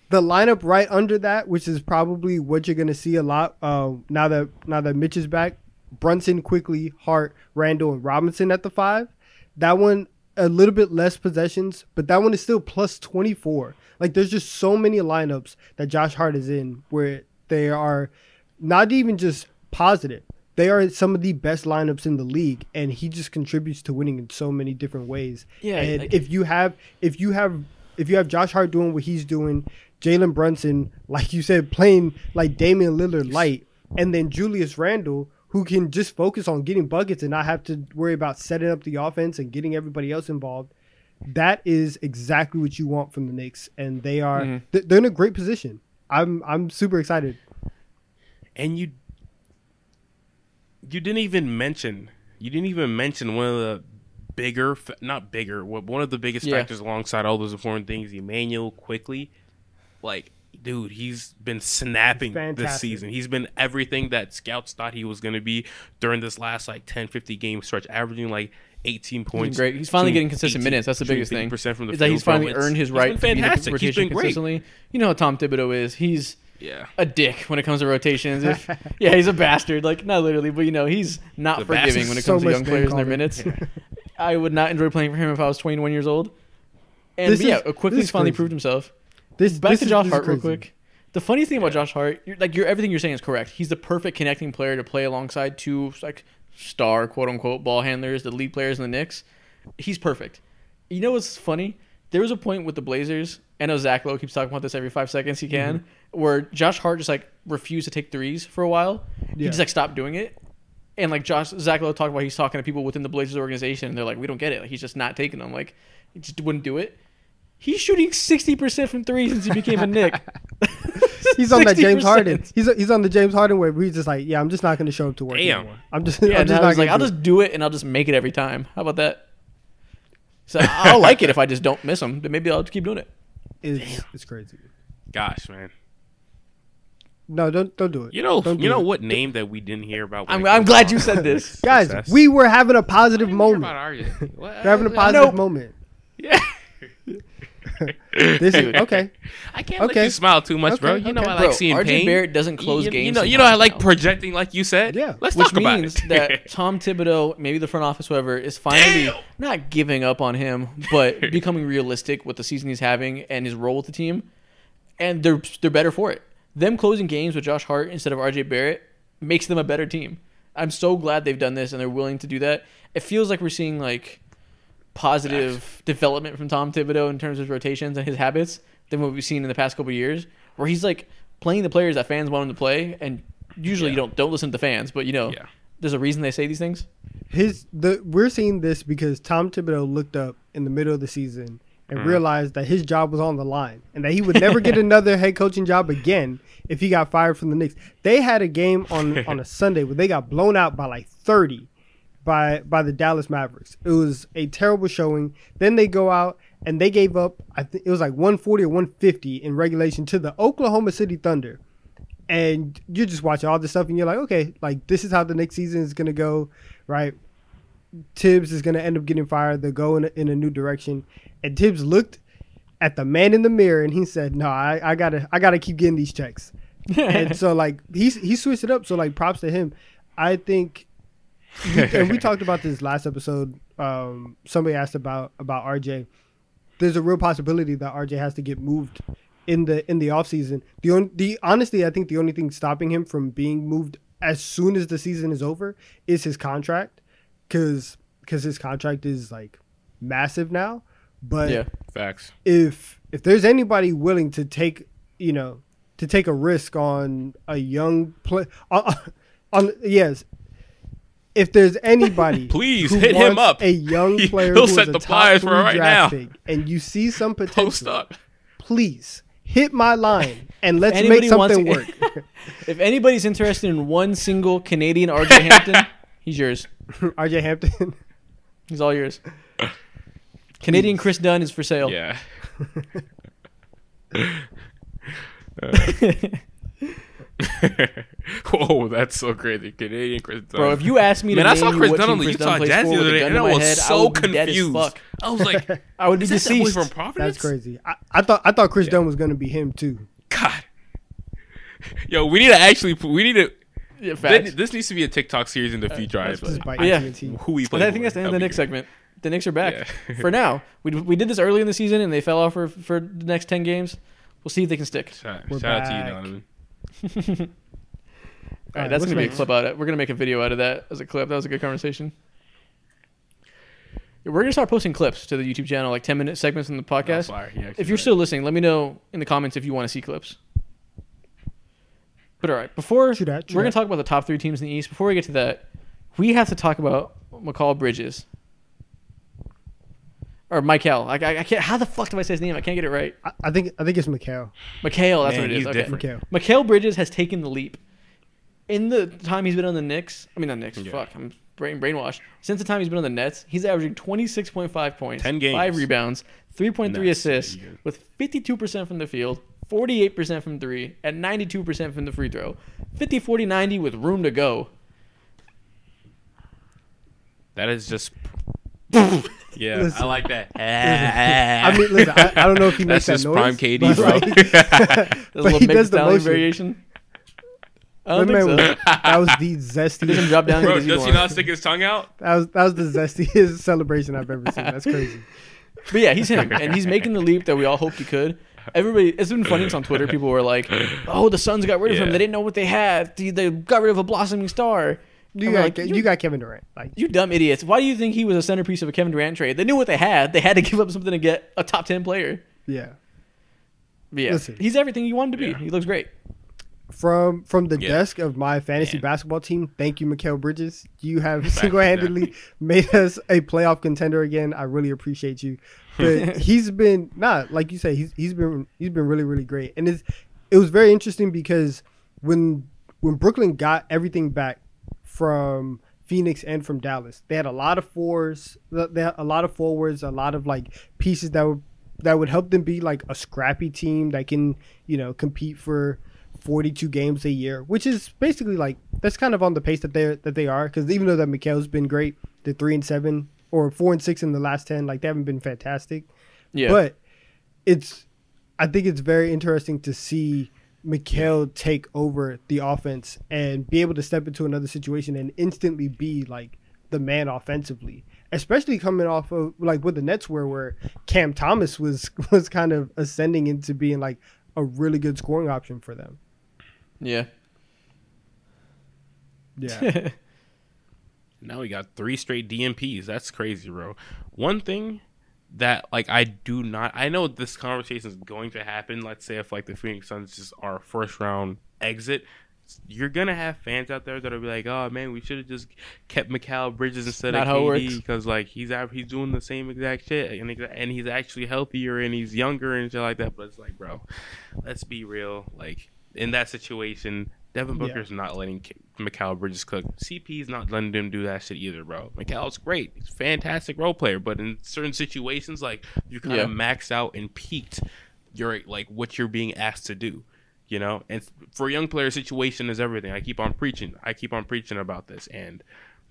The lineup right under that, which is probably what you're gonna see a lot uh, now that now that Mitch is back. Brunson, Quickley, Hart, Randle, and Robinson at the five. That one a little bit less possessions, but that one is still plus 24. Like there's just so many lineups that Josh Hart is in where they are not even just positive. They are some of the best lineups in the league and he just contributes to winning in so many different ways. Yeah, And like- if you have if you have if you have Josh Hart doing what he's doing, Jalen Brunson, like you said, playing like Damian Lillard light, and then Julius Randle, who can just focus on getting buckets and not have to worry about setting up the offense and getting everybody else involved. That is exactly what you want from the Knicks, and they are Mhm. th- they're in a great position. I'm I'm super excited. And you you didn't even mention you didn't even mention one of the bigger not bigger one of the biggest Yeah. factors alongside all those important things Immanuel Quickley like dude he's been snapping this season he's been everything that scouts thought he was going to be during this last like 10 50 game stretch averaging like 18 He's points great. He's finally getting consistent 18 minutes. That's the biggest thing. 50% from the is that he's finally earned his he's right been to be the fantastic. He's rotation been great. consistently. You know how Tom Thibodeau is. He's yeah a dick when it comes to rotations. If, yeah, he's a bastard. Like not literally, but you know he's not The forgiving when it So comes to young players and their minutes. calling. I would not enjoy playing for him if I was 21 years old. And This but yeah, is- Quickley he's finally crazy. proved himself. This Back this to Josh is Hart real quick. The funniest thing about Josh Hart, you're, like you're everything you're saying is correct. He's the perfect connecting player to play alongside two like star quote unquote ball handlers, the lead players in the Knicks. He's perfect. You know what's funny? There was a point with the Blazers. I know Zach Lowe keeps talking about this every five seconds he can, Mm-hmm. where Josh Hart just like refused to take threes for a while. He just like stopped doing it. And like Josh Zach Lowe talked about he's talking to people within the Blazers organization and they're like, We don't get it. Like he's just not taking them. Like he just wouldn't do it. He's shooting sixty percent from three since he became a Knick. He's on that James Harden. He's he's on the James Harden where he's just like, yeah, I'm just not going to show up to work Damn. anymore. I'm just Yeah, I'm just not was like, gonna I'll just do it and I'll just make it every time. How about that? So I'll like it if I just don't miss them. But maybe I'll just keep doing it. it. It's, it's crazy. gosh man No, don't don't do it. you know Don't you know it. what name that we didn't hear about I'm, I'm glad to you said this. guys. We were having a positive I didn't hear moment. about RJ. What? We're having a positive moment. Yeah. This is okay. I can't Okay. let you smile too much, bro. Okay, You know okay. I Bro, like seeing RJ pain. Barrett doesn't close you, games. You know, you know I like now. projecting, like you said. Yeah. let's Which talk about means it. that Tom Thibodeau, maybe the front office, whoever, is finally Damn. not giving up on him, but becoming realistic with the season he's having and his role with the team, and they're they're better for it. Them closing games with Josh Hart instead of RJ Barrett makes them a better team. I'm so glad they've done this and they're willing to do that. It feels like we're seeing like positive development from Tom Thibodeau in terms of rotations and his habits than what we've seen in the past couple of years, where he's like playing the players that fans want him to play, and usually you don't don't listen to the fans, but you know Yeah. there's a reason they say these things. His the we're seeing this because Tom Thibodeau looked up in the middle of the season and Mhm. realized that his job was on the line and that he would never get another head coaching job again if he got fired from the Knicks. They had a game on on a Sunday where they got blown out by like 30 by by the Dallas Mavericks. It was a terrible showing. Then they go out and they gave up I think it was like 140 or 150 in regulation to the Oklahoma City Thunder. And you're just watching all this stuff and you're like, okay, like this is how the next season is gonna go, right? Thibs is going to end up getting fired. They're going in a, new direction. And Thibs looked at the man in the mirror and he said, "No, I, I gotta I gotta keep getting these checks." and so like he's he switched it up. So like props to him. I think, and we talked about this last episode. Um, somebody asked about about RJ. There's a real possibility that RJ has to get moved in the in the offseason. The on, the honestly, I think the only thing stopping him from being moved as soon as the season is over is his contract, because because his contract is like massive now. But yeah, Facts. if if there's anybody willing to take you know to take a risk on a young play on, on yes if there's anybody Please who hit him up. a young player he'll who set is a the top pliers for right draft now. pick and you see some Post potential up. please hit my line and let's make Anybody wants something work if anybody's interested in one single Canadian RJ Hampton, he's yours. RJ Hampton He's all yours. Canadian Kris Dunn is for sale. Yeah. Uh, Whoa, that's so crazy. Canadian Kris Dunn. Bro, if you asked me to Man, I saw Chris what Dunn team on the Chris Utah Jazz the other day, and I was head, so would be dead as confused. I was like, I would be Is that that boy from Providence? That's crazy. I, I thought I thought Chris Yeah. Dunn was gonna be him too. God. Yo, we need to actually. We need to. Yeah, This, facts. this needs to be a TikTok series in the uh, future. I Just by Yeah. Who we play? But I think that's the end of the That'd be Knicks great. segment. The Knicks are back Yeah. for now. We, we did this early in the season and they fell off for for the next ten games. We'll see if they can stick. Shout, We're shout out to you, back. Donovan. All right, that's gonna be a clip out. Of, it we're gonna make a video out of that as a clip. That was a good conversation. We're gonna start posting clips to the YouTube channel, like ten minute segments in the podcast. Yeah, if you're still listening, let me know in the comments if you want to see clips. But all right, before True that, true we're gonna that. talk about the top three teams in the East. Before we get to that, we have to talk about Mikal Bridges or Michael. I, I, I can't. How the fuck do I say his name? I can't get it right. I, I think I think it's Mikhail. Mikhail, that's Man, what it is. he's Okay. different. Mikhail. Mikhail Bridges has taken the leap. In the time he's been on the Knicks, I mean not Knicks. Yeah. Fuck, I'm brain brainwashed. Since the time he's been on the Nets, he's averaging 26.5 points, 10 games. five rebounds, 3.3 Nice. assists, Yeah. with 52% from the field, 48% from three, and 92% from the free throw. 50, 40, 90 with room to go. That is just. Yeah, Listen. I like that. I mean, listen, I, I don't know if he makes that's that just noise. prime KD, but, bro. like, But he does the Stallion motion. variation. I that, don't think so. was, that was the He doesn't zestiest. drop down. bro, because does he want. not stick his tongue out? That was that was the zestiest celebration I've ever seen. That's crazy. But yeah, he's him, and he's making the leap that we all hoped he could. Everybody, it's been funny 'cause on Twitter. People were like, "Oh, the Suns got rid of him. They didn't know what they had. They, they got rid of a blossoming star." You I'm got like, you, got Kevin Durant. Like You dumb idiots! Why do you think he was a centerpiece of a Kevin Durant trade? They knew what they had. They had to give up something to get a top ten player. yeah. But yeah, Listen. he's everything you wanted to be. Yeah. He looks great. From from the Yeah. desk of my fantasy Man. basketball team, thank you, Mikael Bridges. You have single handedly made us a playoff contender again. I really appreciate you. But he's been not like you say. He's he's been he's been really really great, and it's it was very interesting because when when Brooklyn got everything back from Phoenix and from Dallas, they had a lot of fours, they had a lot of forwards, a lot of like pieces that would that would help them be like a scrappy team that can you know compete for 42 games a year, which is basically like that's kind of on the pace that they are that they are. Because even though that Mikhail's been great, they're three and seven or four and six in the last ten, like they haven't been fantastic. Yeah, But it's, I think it's very interesting to see Mikhail take over the offense and be able to step into another situation and instantly be like the man offensively. Especially coming off of like what the Nets were, where Cam Thomas was was kind of ascending into being like a really good scoring option for them. yeah. Yeah. Now we got three straight DNPs. That's crazy, bro. One thing that like I do not I know this conversation is going to happen. Let's say if like the Phoenix Suns just are first round exit, you're gonna have fans out there that'll be like, "Oh man, we should have just kept Mikal Bridges instead Not of KD because like he's he's doing the same exact shit and and he's actually healthier and he's younger and shit like that." But it's like, bro, let's be real. Like in that situation, Devin Yeah. Booker's not letting Mikal Bridges cook. CP's not letting him do that shit either, bro. Mikal's great. He's a fantastic role player, but in certain situations, like you kind Yeah. of maxed out and peaked your like what you're being asked to do. You know, and for a young player, situation is everything. I keep on preaching. I keep on preaching about this, and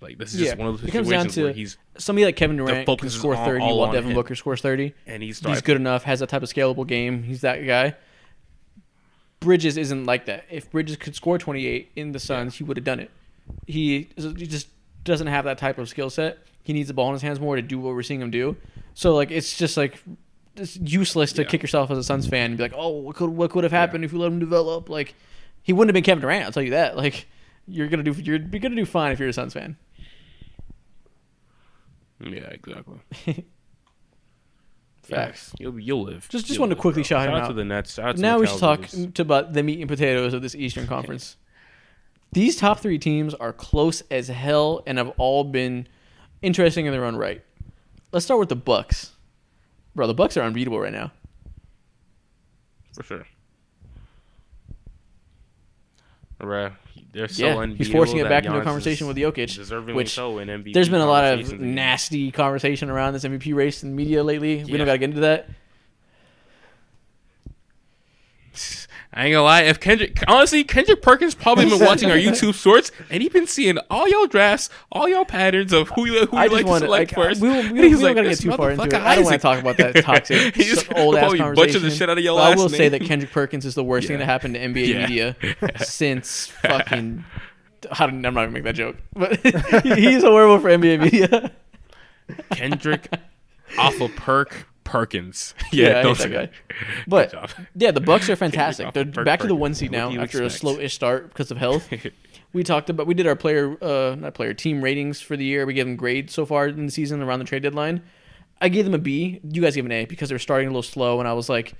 like this is just one of those It comes down situations to- where he's Somebody like Kevin Durant can score 30 all while Devin him. Booker scores 30. and he's He's good enough, has that type of scalable game. He's that guy. Bridges isn't like that. If Bridges could score 28 in the Suns, he would have done it. He, he just doesn't have that type of skill set. He needs the ball in his hands more to do what we're seeing him do. So like it's just like it's useless to Yeah. kick yourself as a Suns fan and be like, "Oh, what could what could have happened if you let him develop?" Like he wouldn't have been Kevin Durant. I'll tell you that. Like you're gonna do you're, you're gonna do fine if you're a Suns fan. Yeah, exactly. Facts. Yeah, you'll you'll live. Just- just You'll wanted to live, quickly bro. shout him out out. to the Nets. Shout out to now we Mikal should talk Bridges. to about the meat and potatoes of this Eastern Conference. These top three teams are close as hell and have all been interesting in their own right. Let's start with the Bucks. Bro, the Bucks are unbeatable right now. for sure. All right, They're so Yeah, unbeatable he's forcing it back into a conversation with Jokic, deservingly which so in MVP There's been a lot of nasty conversation around this MVP race in the media lately. We don't got to get into that. I ain't gonna lie. If Kendrick, honestly, Kendrick Perkins probably been watching our YouTube shorts, and he been seeing all y'all drafts, all y'all patterns of who you who I you like to want to select like first. we, we, And he's we like, to get too far into it. I don't want to talk about that toxic He's old ass conversation. the shit out of your I will say that Kendrick Perkins is the worst thing that happened to NBA Yeah. media since fucking. I don't, I'm not gonna make that joke, but he's horrible for NBA media. Kendrick awful Perk Perkins. Yeah, Yeah, I don't hate say that guy. But yeah, the Bucks are fantastic. They're back to the one seed now after a expect? slow-ish start because of health. we talked about we did our player uh not player team ratings for the year. We gave them grades so far in the season around the trade deadline. I gave them a B. You guys gave an A because they were starting a little slow, and I was like,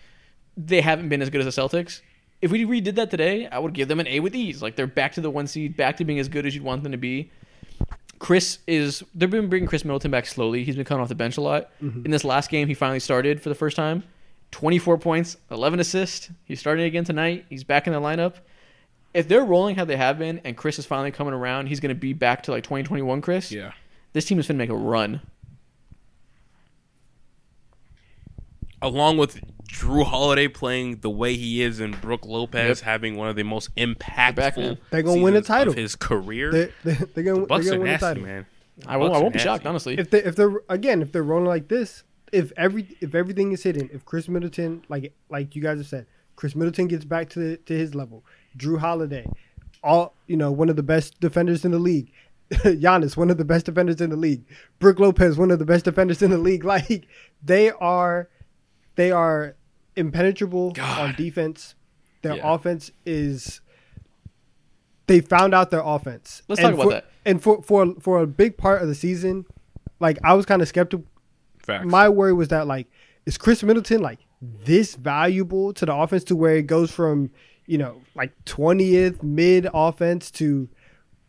they haven't been as good as the Celtics. If we redid that today, I would give them an A with ease. Like they're back to the one seed, back to being as good as you'd want them to be. Khris is they've been bringing Khris Middleton back slowly. He's been coming off the bench a lot. Mm-hmm. In this last game, he finally started for the first time. 24 points, 11 assists. He's starting again tonight. He's back in the lineup. If they're rolling how they have been and Khris is finally coming around, he's going to be back to like 2021 Khris. Yeah. This team is going to make a run. Along with Jrue Holiday playing the way he is and Brook Lopez Yep. having one of the most impactful. They're gonna win a title. of his career. They, they, they're gonna, Bucks they're gonna win the nasty, title. man. I won't, I won't be shocked, honestly. If they if they're again if they're rolling like this, if every if everything is hidden, if Khris Middleton like like you guys have said, Khris Middleton gets back to the, to his level, Jrue Holiday, all you know, one of the best defenders in the league. Giannis, one of the best defenders in the league. Brook Lopez, one of the best defenders in the league. Like they are, they are impenetrable on defense. Their Yeah. offense is. They found out their offense. Let's And talk about for- that. And for for for a big part of the season, like I was kind of skeptical. Facts. My worry was that like, is Khris Middleton like this valuable to the offense to where it goes from you know like twentieth mid offense to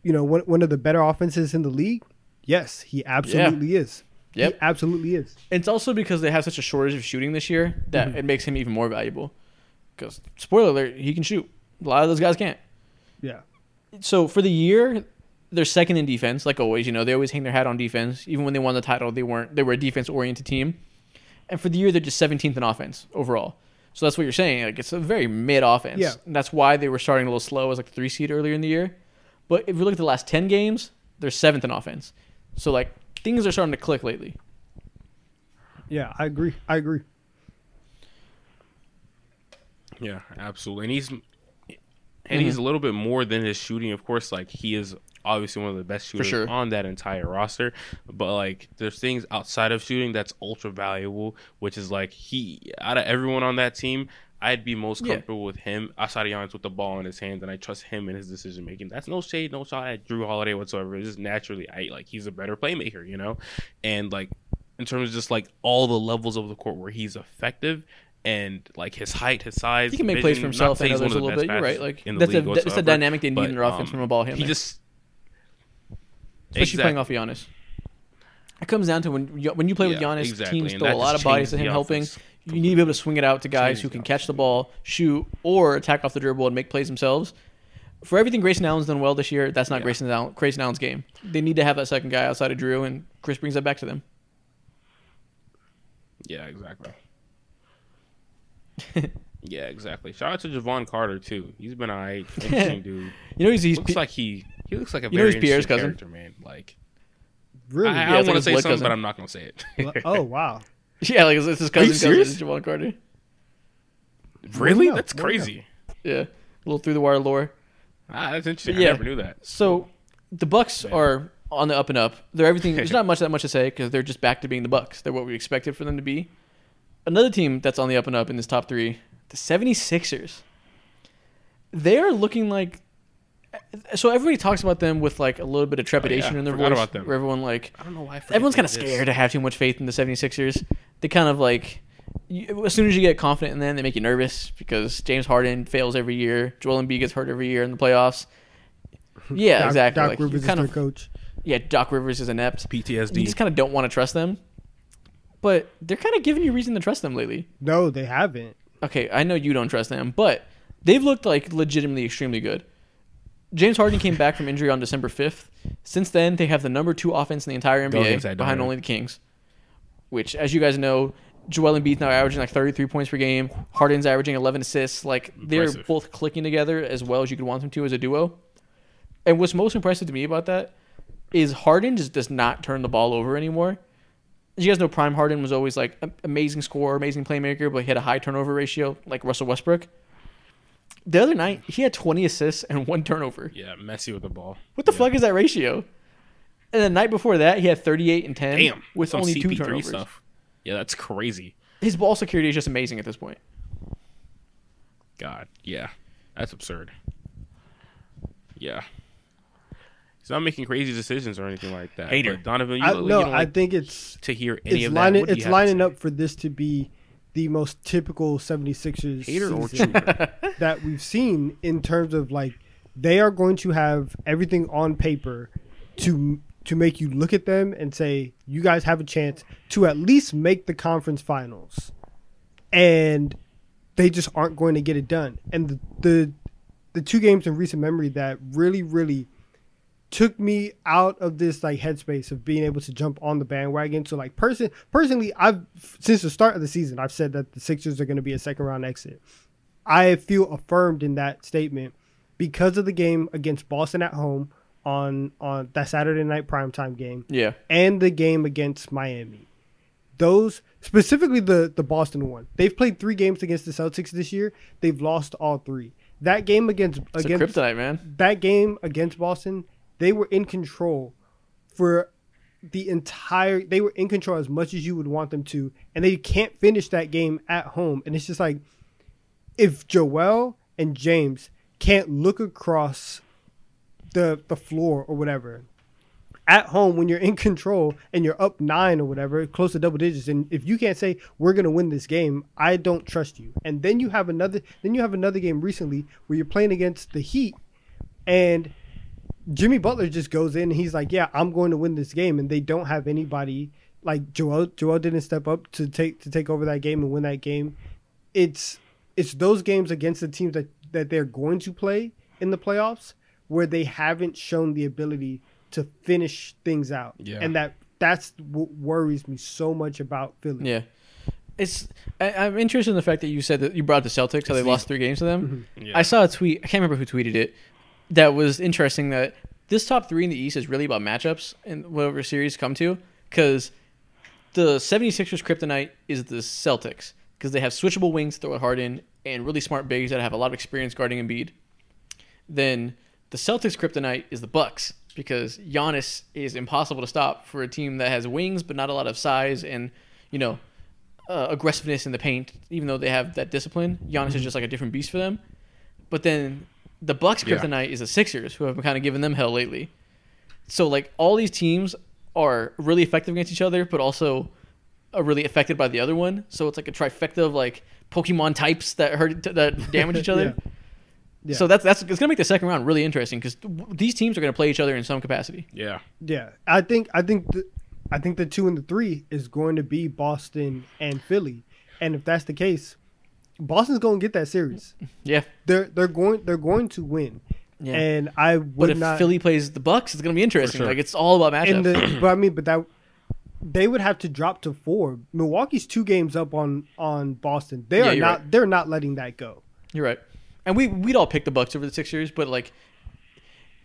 you know one one of the better offenses in the league? Yes, he absolutely is. Yep. He absolutely is. It's also because they have such a shortage of shooting this year that Mm-hmm. it makes him even more valuable. Because, spoiler alert, he can shoot. A lot of those guys can't. Yeah. so for the year, they're second in defense, like always. You know, they always hang their hat on defense. Even when they won the title, they weren't. They were a defense oriented team. And for the year, they're just 17th in offense overall. So that's what you're saying. Like it's a very mid offense. Yeah. And that's why they were starting a little slow as like the three seed earlier in the year. But if you look at the last 10 games, they're seventh in offense. So like things are starting to click lately. Yeah, I agree. I agree. Yeah, absolutely. And he's and he's mm-hmm. a little bit more than his shooting. Of course, like he is obviously one of the best shooters sure. on that entire roster. But like there's things outside of shooting that's ultra valuable, which is like he out of everyone on that team, I'd be most Yeah. comfortable with him Giannis with the ball in his hands, and I trust him in his decision making. That's no shade, no shot at Jrue Holiday whatsoever. It's just naturally, I like he's a better playmaker, you know, and like in terms of just like all the levels of the court where he's effective. And like his height, his size, He can make plays for vision, himself and others a little bit. You're right. Like in the that's a that's the whatsoever, dynamic they need but, in their offense um, from a ball handler. He just especially playing off Giannis. It comes down to when you, when you play with Yeah, Giannis, exactly, teams and throw a lot of bodies to changes him helping. offense You need to be able to swing it out to guys who can catch the ball, shoot, or attack off the dribble and make plays themselves. For everything Grayson Allen's done well this year, that's not Yeah. Grayson Allen, Grayson Allen's game. They need to have that second guy outside of Jrue, and Khris brings that back to them. Yeah, exactly. yeah, exactly. Shout out to Jevon Carter too. He's been alright. Interesting dude. You know he's, he's looks like he he looks like a You know very he's Pierre's interesting cousin? character, man. Like Really? I, I Yeah, don't like want his to say something, cousin. but I'm not gonna say it. oh wow. yeah, like it's, his Are cousin, cousin Jevon Carter. really? That's crazy. Yeah, a little through the wire lore. Ah, that's interesting. Yeah. I never knew that. So the Bucks are on the up and up. They're everything. There's not much that much to say because they're just back to being the Bucks. They're what we expected for them to be. Another team that's on the up and up in this top three, the 76ers. They're looking like. So everybody talks about them with like a little bit of trepidation Oh, yeah. in their Forgot voice. about them. Where everyone like I don't know why. I forget everyone's kind of scared to have too much faith in the 76ers. They kind of like you, as soon as you get confident in them, they make you nervous because James Harden fails every year. Joel Embiid gets hurt every year in the playoffs. Yeah, Doc, exactly. Doc Like, you Rivers is kind their of coach. yeah, Doc Rivers is inept. PTSD. You just kind of don't want to trust them. But they're kind of giving you reason to trust them lately. No, they haven't. Okay, I know you don't trust them, but they've looked like legitimately extremely good. James Harden came back from injury on December 5th. Since then, they have the number two offense in the entire Go NBA behind only the Kings. Which, as you guys know, Joel Embiid's now averaging like 33 points per game. Harden's averaging 11 assists. Like they're Impressive. both clicking together as well as you could want them to as a duo. And what's most impressive to me about that is Harden just does not turn the ball over anymore. As you guys know, Prime Harden was always like an amazing scorer, amazing playmaker, but he had a high turnover ratio like Russell Westbrook. The other night, he had 20 assists and one turnover. Yeah, messy with the ball. What the Yeah. fuck is that ratio? And the night before that, he had 38 and 10 Damn, with some only two CP3 turnovers. stuff. Yeah, that's crazy. His ball security is just amazing at this point. God, yeah, that's absurd. Yeah, he's not making crazy decisions or anything like that. Hater. But Donovan, you, I, you no, know, I like, think it's to hear any it's of that. lining what it's lining up for this to be the most typical 76ers Hater or that we've seen in terms of like they are going to have everything on paper to to make you look at them and say you guys have a chance to at least make the conference finals and they just aren't going to get it done and the the, the two games in recent memory that really really took me out of this like headspace of being able to jump on the bandwagon. So like person personally, I've since the start of the season, I've said that the Sixers are going to be a second round exit. I feel affirmed in that statement because of the game against Boston at home on on that Saturday night primetime game Yeah. and the game against Miami. Those specifically the the Boston one. They've played three games against the Celtics this year. They've lost all three. That game against It's against kryptonite, man. that game against Boston, they were in control for the entire they were in control as much as you would want them to and they can't finish that game at home and it's just like if Joel and James can't look across the the floor or whatever at home when you're in control and you're up 9 or whatever close to double digits and if you can't say we're to win this game I don't trust you and then you have another then you have another game recently where you're playing against the Heat and Jimmy Butler just goes in and he's like, "Yeah, I'm going to win this game," and they don't have anybody like Joel. Joel didn't step up to take to take over that game and win that game. It's it's those games against the teams that that they're going to play in the playoffs where they haven't shown the ability to finish things out, Yeah. and that that's what worries me so much about Philly. Yeah. It's I, I'm interested in the fact that you said that you brought up the Celtics, how they lost three games to them. Yeah. I saw a tweet. I can't remember who tweeted it. That was interesting. That this top three in the East is really about matchups and whatever series come to. Because the 76ers kryptonite is the Celtics because they have switchable wings, throw at Harden, and really smart bigs that have a lot of experience guarding Embiid. Then the Celtics kryptonite is the Bucks because Giannis is impossible to stop for a team that has wings but not a lot of size and you know uh, aggressiveness in the paint. Even though they have that discipline, Giannis is just like a different beast for them. But then the Bucks Yeah. kryptonite is the Sixers, who have been kind of giving them hell lately. So like all these teams are really effective against each other, but also are really affected by the other one. So it's like a trifecta of like Pokemon types that hurt that damage each other. Yeah. Yeah. So that's that's it's gonna make the second round really interesting because these teams are gonna play each other in some capacity. yeah, Yeah, I think I think the, I think the two and the three is going to be Boston and Philly, and if that's the case, Boston's going to get that series. Yeah, They're they're going they're going to win, yeah. and I would but if not. Philly plays the Bucks, it's gonna be interesting. sure. Like it's all about matchups. the, but I mean, but that they would have to drop to four. Milwaukee's two games up on on Boston. They Yeah, are you're not. right. They're not letting that go. You're right. And we we'd all pick the Bucks over the Sixers, but like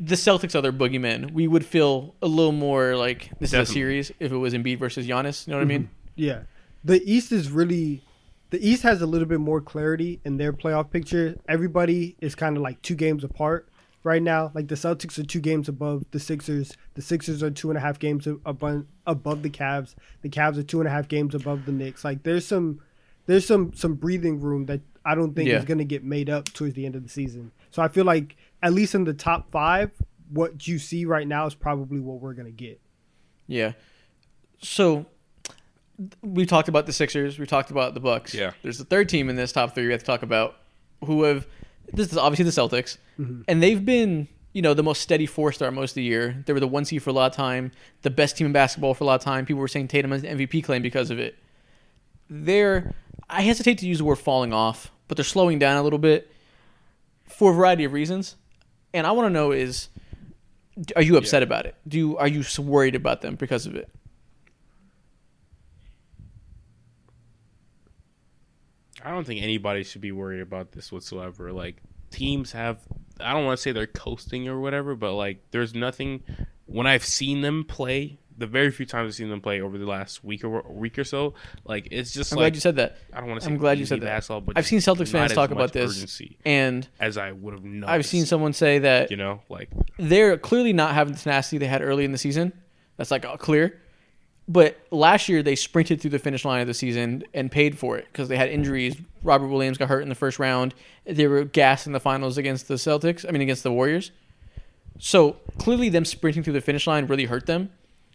the Celtics are their boogeyman. We would feel a little more like this Definitely. is a series if it was Embiid versus Giannis. You know what I mean? Mm-hmm. Yeah, the East is really. The East has a little bit more clarity in their playoff picture. Everybody is kind of like two games apart right now. Like the Celtics are two games above the Sixers. The Sixers are two and a half games above above the Cavs. The Cavs are two and a half games above the Knicks. Like there's some there's some some breathing room that I don't think Yeah. is going to get made up towards the end of the season. So I feel like at least in the top five, what you see right now is probably what we're going to get. Yeah. So we talked about the Sixers. We talked about the Bucks. Yeah. There's the third team in this top three we have to talk about, who have this is obviously the Celtics, Mm-hmm. and they've been you know the most steady four star most of the year. They were the one seed for a lot of time, the best team in basketball for a lot of time. People were saying Tatum has an MVP claim because of it. They're I hesitate to use the word falling off, but they're slowing down a little bit for a variety of reasons. And I want to know is, are you upset about it? Do you are you worried about them because of it? I don't think anybody should be worried about this whatsoever. Like teams have I don't want to say they're coasting or whatever, but like there's nothing when I've seen them play, the very few times I've seen them play over the last week or week or so, like it's just I'm like glad you said that. I don't want to say I'm glad you said that. but I've seen Celtics fans talk about this, and as I would have noticed. I've seen someone say that you know, like they're clearly not having the tenacity they had early in the season. That's like clear. But last year they sprinted through the finish line of the season and paid for it because they had injuries. Robert Williams got hurt in the first round. They were gassed in the finals against the Celtics. I mean against the Warriors. So clearly them sprinting through the finish line really hurt them.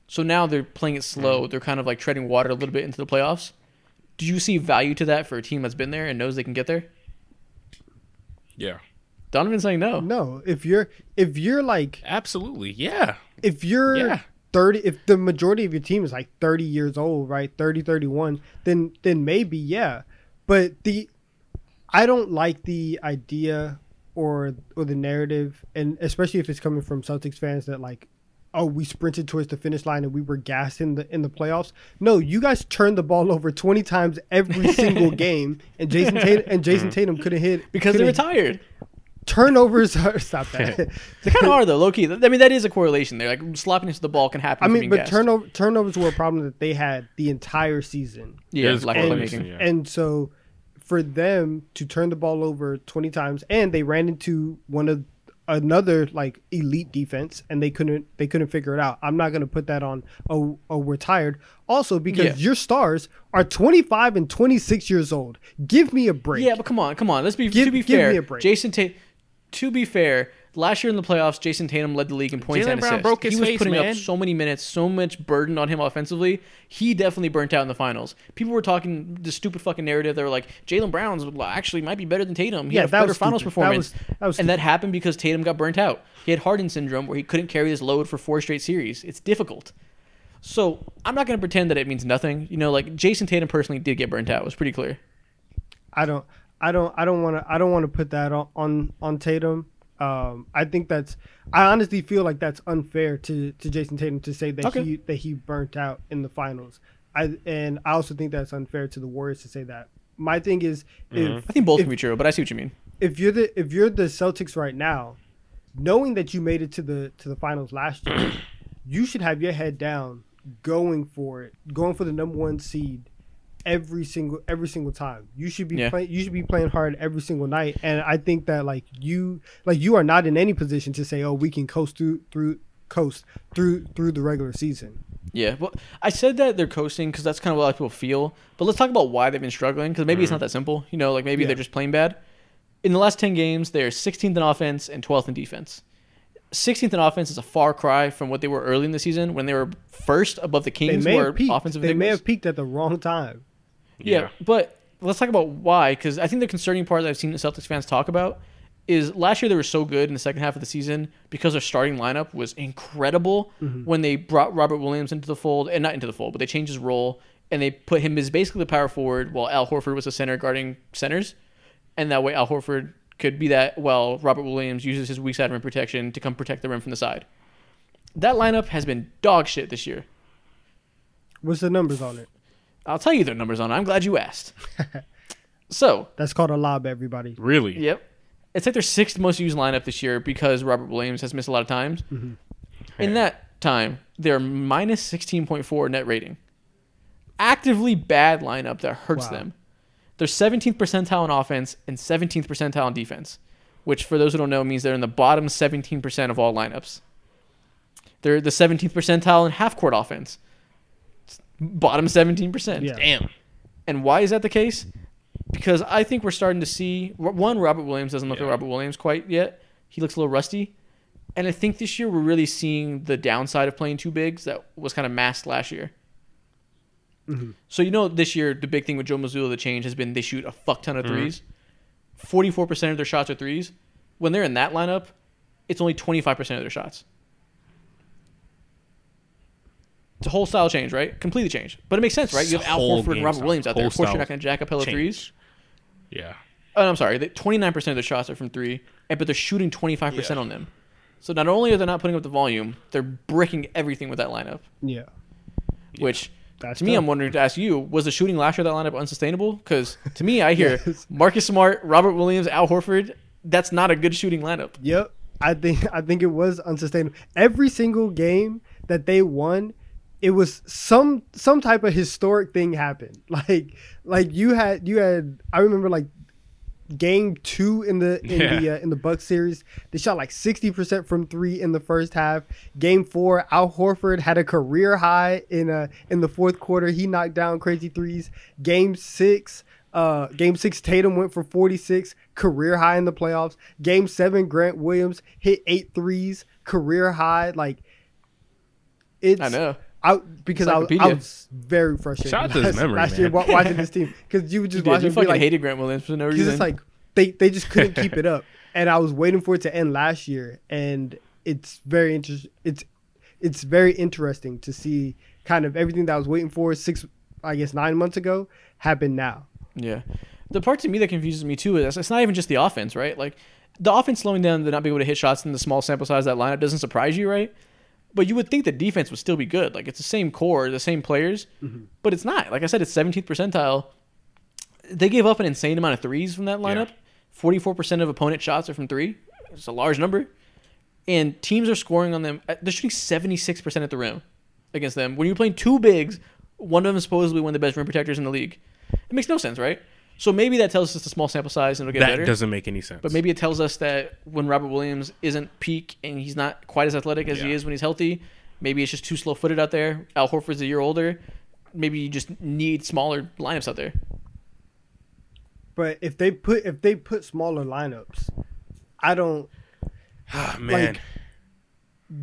So now they're playing it slow. Mm-hmm. They're kind of like treading water a little bit into the playoffs. Do you see value to that for a team that's been there and knows they can get there? yeah, Donovan's saying no. No, if you're if you're like absolutely, yeah, if you're Yeah. 30 if the majority of your team is like 30 years old right 30 31 then then maybe yeah but the i don't like the idea or or the narrative and especially if it's coming from celtics fans that like oh we sprinted towards the finish line and we were gassed in the in the playoffs no you guys turned the ball over 20 times every single game and jayson tatum and jayson mm. tatum couldn't hit Because they couldn't- retired. turnovers are stop that They kind of are though, low key. I mean, that is a correlation there. Like sloppiness of the ball can happen. I mean, but gassed. turnover turnovers were a problem that they had the entire season, yeah, There's lack of correlation, yeah. and so for them to turn the ball over twenty times, and they ran into one of another like elite defense, and they couldn't they couldn't figure it out. I'm not gonna put that on. Oh, oh, we're tired. Also, because Yeah. your stars are 25 and 26 years old. Give me a break. Yeah, but come on, come on. Let's be Give- to be give fair. me a break. Jayson Tatum. To be fair, last year in the playoffs, Jayson Tatum led the league in points Jaylen and Brown assists. broke his he was face, putting man. up so many minutes, so much burden on him offensively. He definitely burnt out in the finals. People were talking the stupid fucking narrative. They were like, Jaylen Brown's actually might be better than Tatum. He Yeah, had a that better was finals stupid. That performance, was- that was and that happened because Tatum got burnt out. He had Harden syndrome where he couldn't carry his load for four straight series. It's difficult. So I'm not going to pretend that it means nothing. You know, like Jayson Tatum personally did get burnt out. It was pretty clear. I don't I don't I don't want to I don't want to put that on on, on Tatum. Um, I think that's I honestly feel like that's unfair to, to Jayson Tatum to say that Okay. he that he burnt out in the finals. I and I also think that's unfair to the Warriors to say that. My thing is if I think both if, can be true, but I see what you mean. if you're the if you're the Celtics right now, knowing that you made it to the to the finals last year, you should have your head down, going for it, going for the number one seed every single every single time. You should be Yeah. playing you should be playing hard every single night. And I think that like you like you are not in any position to say, Oh, we can coast through through coast through through the regular season. Yeah, well, I said that they're coasting because that's kind of what a lot of people feel. But let's talk about why they've been struggling because maybe it's mm-hmm. not that simple. You know, like maybe Yeah. they're just playing bad. In the last ten games, they're 16th in offense and 12th in defense. 16th in offense is a far cry from what they were early in the season when they were first above the They Kings, may were have peaked. offensive. They may have peaked at the wrong time. Yeah, but let's talk about why, because I think the concerning part that I've seen the Celtics fans talk about is last year they were so good in the second half of the season because their starting lineup was incredible mm-hmm. when they brought Robert Williams into the fold, and not into the fold, but they changed his role and they put him as basically the power forward while Al Horford was the center guarding centers, and that way Al Horford could be that while Robert Williams uses his weak side rim protection to come protect the rim from the side. That lineup has been dog shit this year. What's the numbers on it? I'll tell you their numbers on. it. I'm glad you asked. so That's called a lob, everybody. Really? Yep. It's like their sixth most used lineup this year because Robert Williams has missed a lot of times. Mm-hmm. In that time, they're minus 16.4 net rating. Actively bad lineup that hurts Wow. them. They're 17th percentile in offense and 17th percentile in defense, which for those who don't know means they're in the bottom 17% of all lineups. They're the 17th percentile in half court offense. Bottom 17%. Yeah. Damn. And why is that the case? Because I think we're starting to see one Robert Williams doesn't look Yeah. like Robert Williams quite yet. He looks a little rusty. And I think this year we're really seeing the downside of playing two bigs that was kind of masked last year. Mm-hmm. So you know this year the big thing with Joe Mazzulla the change has been they shoot a fuck ton of mm-hmm. 3s 44% of their shots are threes. When they're in that lineup, it's only 25% of their shots. It's a whole style change, right? Completely changed. But it makes sense, right? You have Al Whole Horford and game Robert style. Williams out there. Whole Of course, you're style not going to jack up hella threes. Change. Yeah. Oh, I'm sorry. Twenty nine percent of the shots are from three, and but they're shooting twenty five percent Yeah. on them. So not only are they not putting up the volume, they're bricking everything with that lineup. Yeah. Which That's to me, tough. I'm wondering to ask you: Was the shooting last year of that lineup unsustainable? Because to me, I hear Yes. Marcus Smart, Robert Williams, Al Horford. That's not a good shooting lineup. Yep. I think I think it was unsustainable. Every single game that they won, it was some some type of historic thing happened. Like like you had you had I remember like game 2 in the in the uh, in the Bucks series, they shot like 60% from 3 in the first half. Game 4, Al Horford had a career high in uh in the fourth quarter. He knocked down crazy threes. Game 6 uh, game six, Tatum went for 46, career high in the playoffs. Game seven, Grant Williams hit eight threes, career high. Like, it's I know. I because I was, I was very frustrated Shout out to his last, memory, last year man. wa- watching this team because you would You, just did. watch you him be fucking like hated Grant Williams for no because reason. it's like they they just couldn't keep it up, and I was waiting for it to end last year, and it's very interesting. It's it's very interesting to see kind of everything that I was waiting for six, I guess nine months ago happen now. Yeah. The part to me that confuses me too is it's not even just the offense, right? Like the offense slowing down to not being able to hit shots in the small sample size of that lineup doesn't surprise you, right? But you would think the defense would still be good. Like it's the same core, the same players, but it's not. Like I said, it's 17th percentile. They gave up an insane amount of threes from that lineup. 44% of opponent shots are from three. It's a large number. And teams are scoring on them. uh, They're shooting 76% at the rim against them. When you're playing two bigs, one of them supposedly one of the best rim protectors in the league. It makes no sense, right? So maybe that tells us it's a small sample size and it'll get better. that better. doesn't make any sense. But maybe it tells us that when Robert Williams isn't peak and he's not quite as athletic as he is when he's healthy, maybe it's just too slow footed out there. Al Horford's a year older. Maybe you just need smaller lineups out there. But if they put if they put smaller lineups, I don't. Ah, man, like,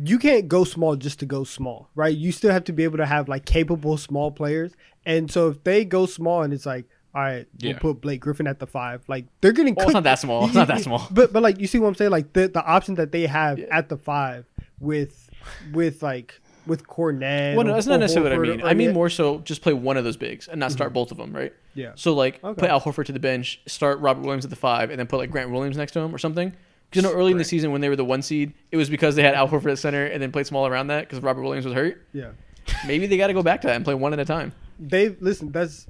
You can't go small just to go small, right? You still have to be able to have like capable small players. And so if they go small and it's like, all right, we'll Yeah. put Blake Griffin at the five, like they're getting. Well, it's not that small. It's not that small. But but like you see what I'm saying? Like the the option that they have Yeah. at the five with with like with Kornet. Well, no, or- that's not necessarily what I mean. I mean more so just play one of those bigs and not mm-hmm. start both of them, right? Yeah. So like Okay. put Al Horford to the bench, start Robert Williams at the five, and then put like Grant Williams next to him or something. Because you know, early in the season when they were the one seed, it was because they had Al Horford at center and then played small around that because Robert Williams was hurt. Yeah. Maybe they got to go back to that and play one at a time. they listen that's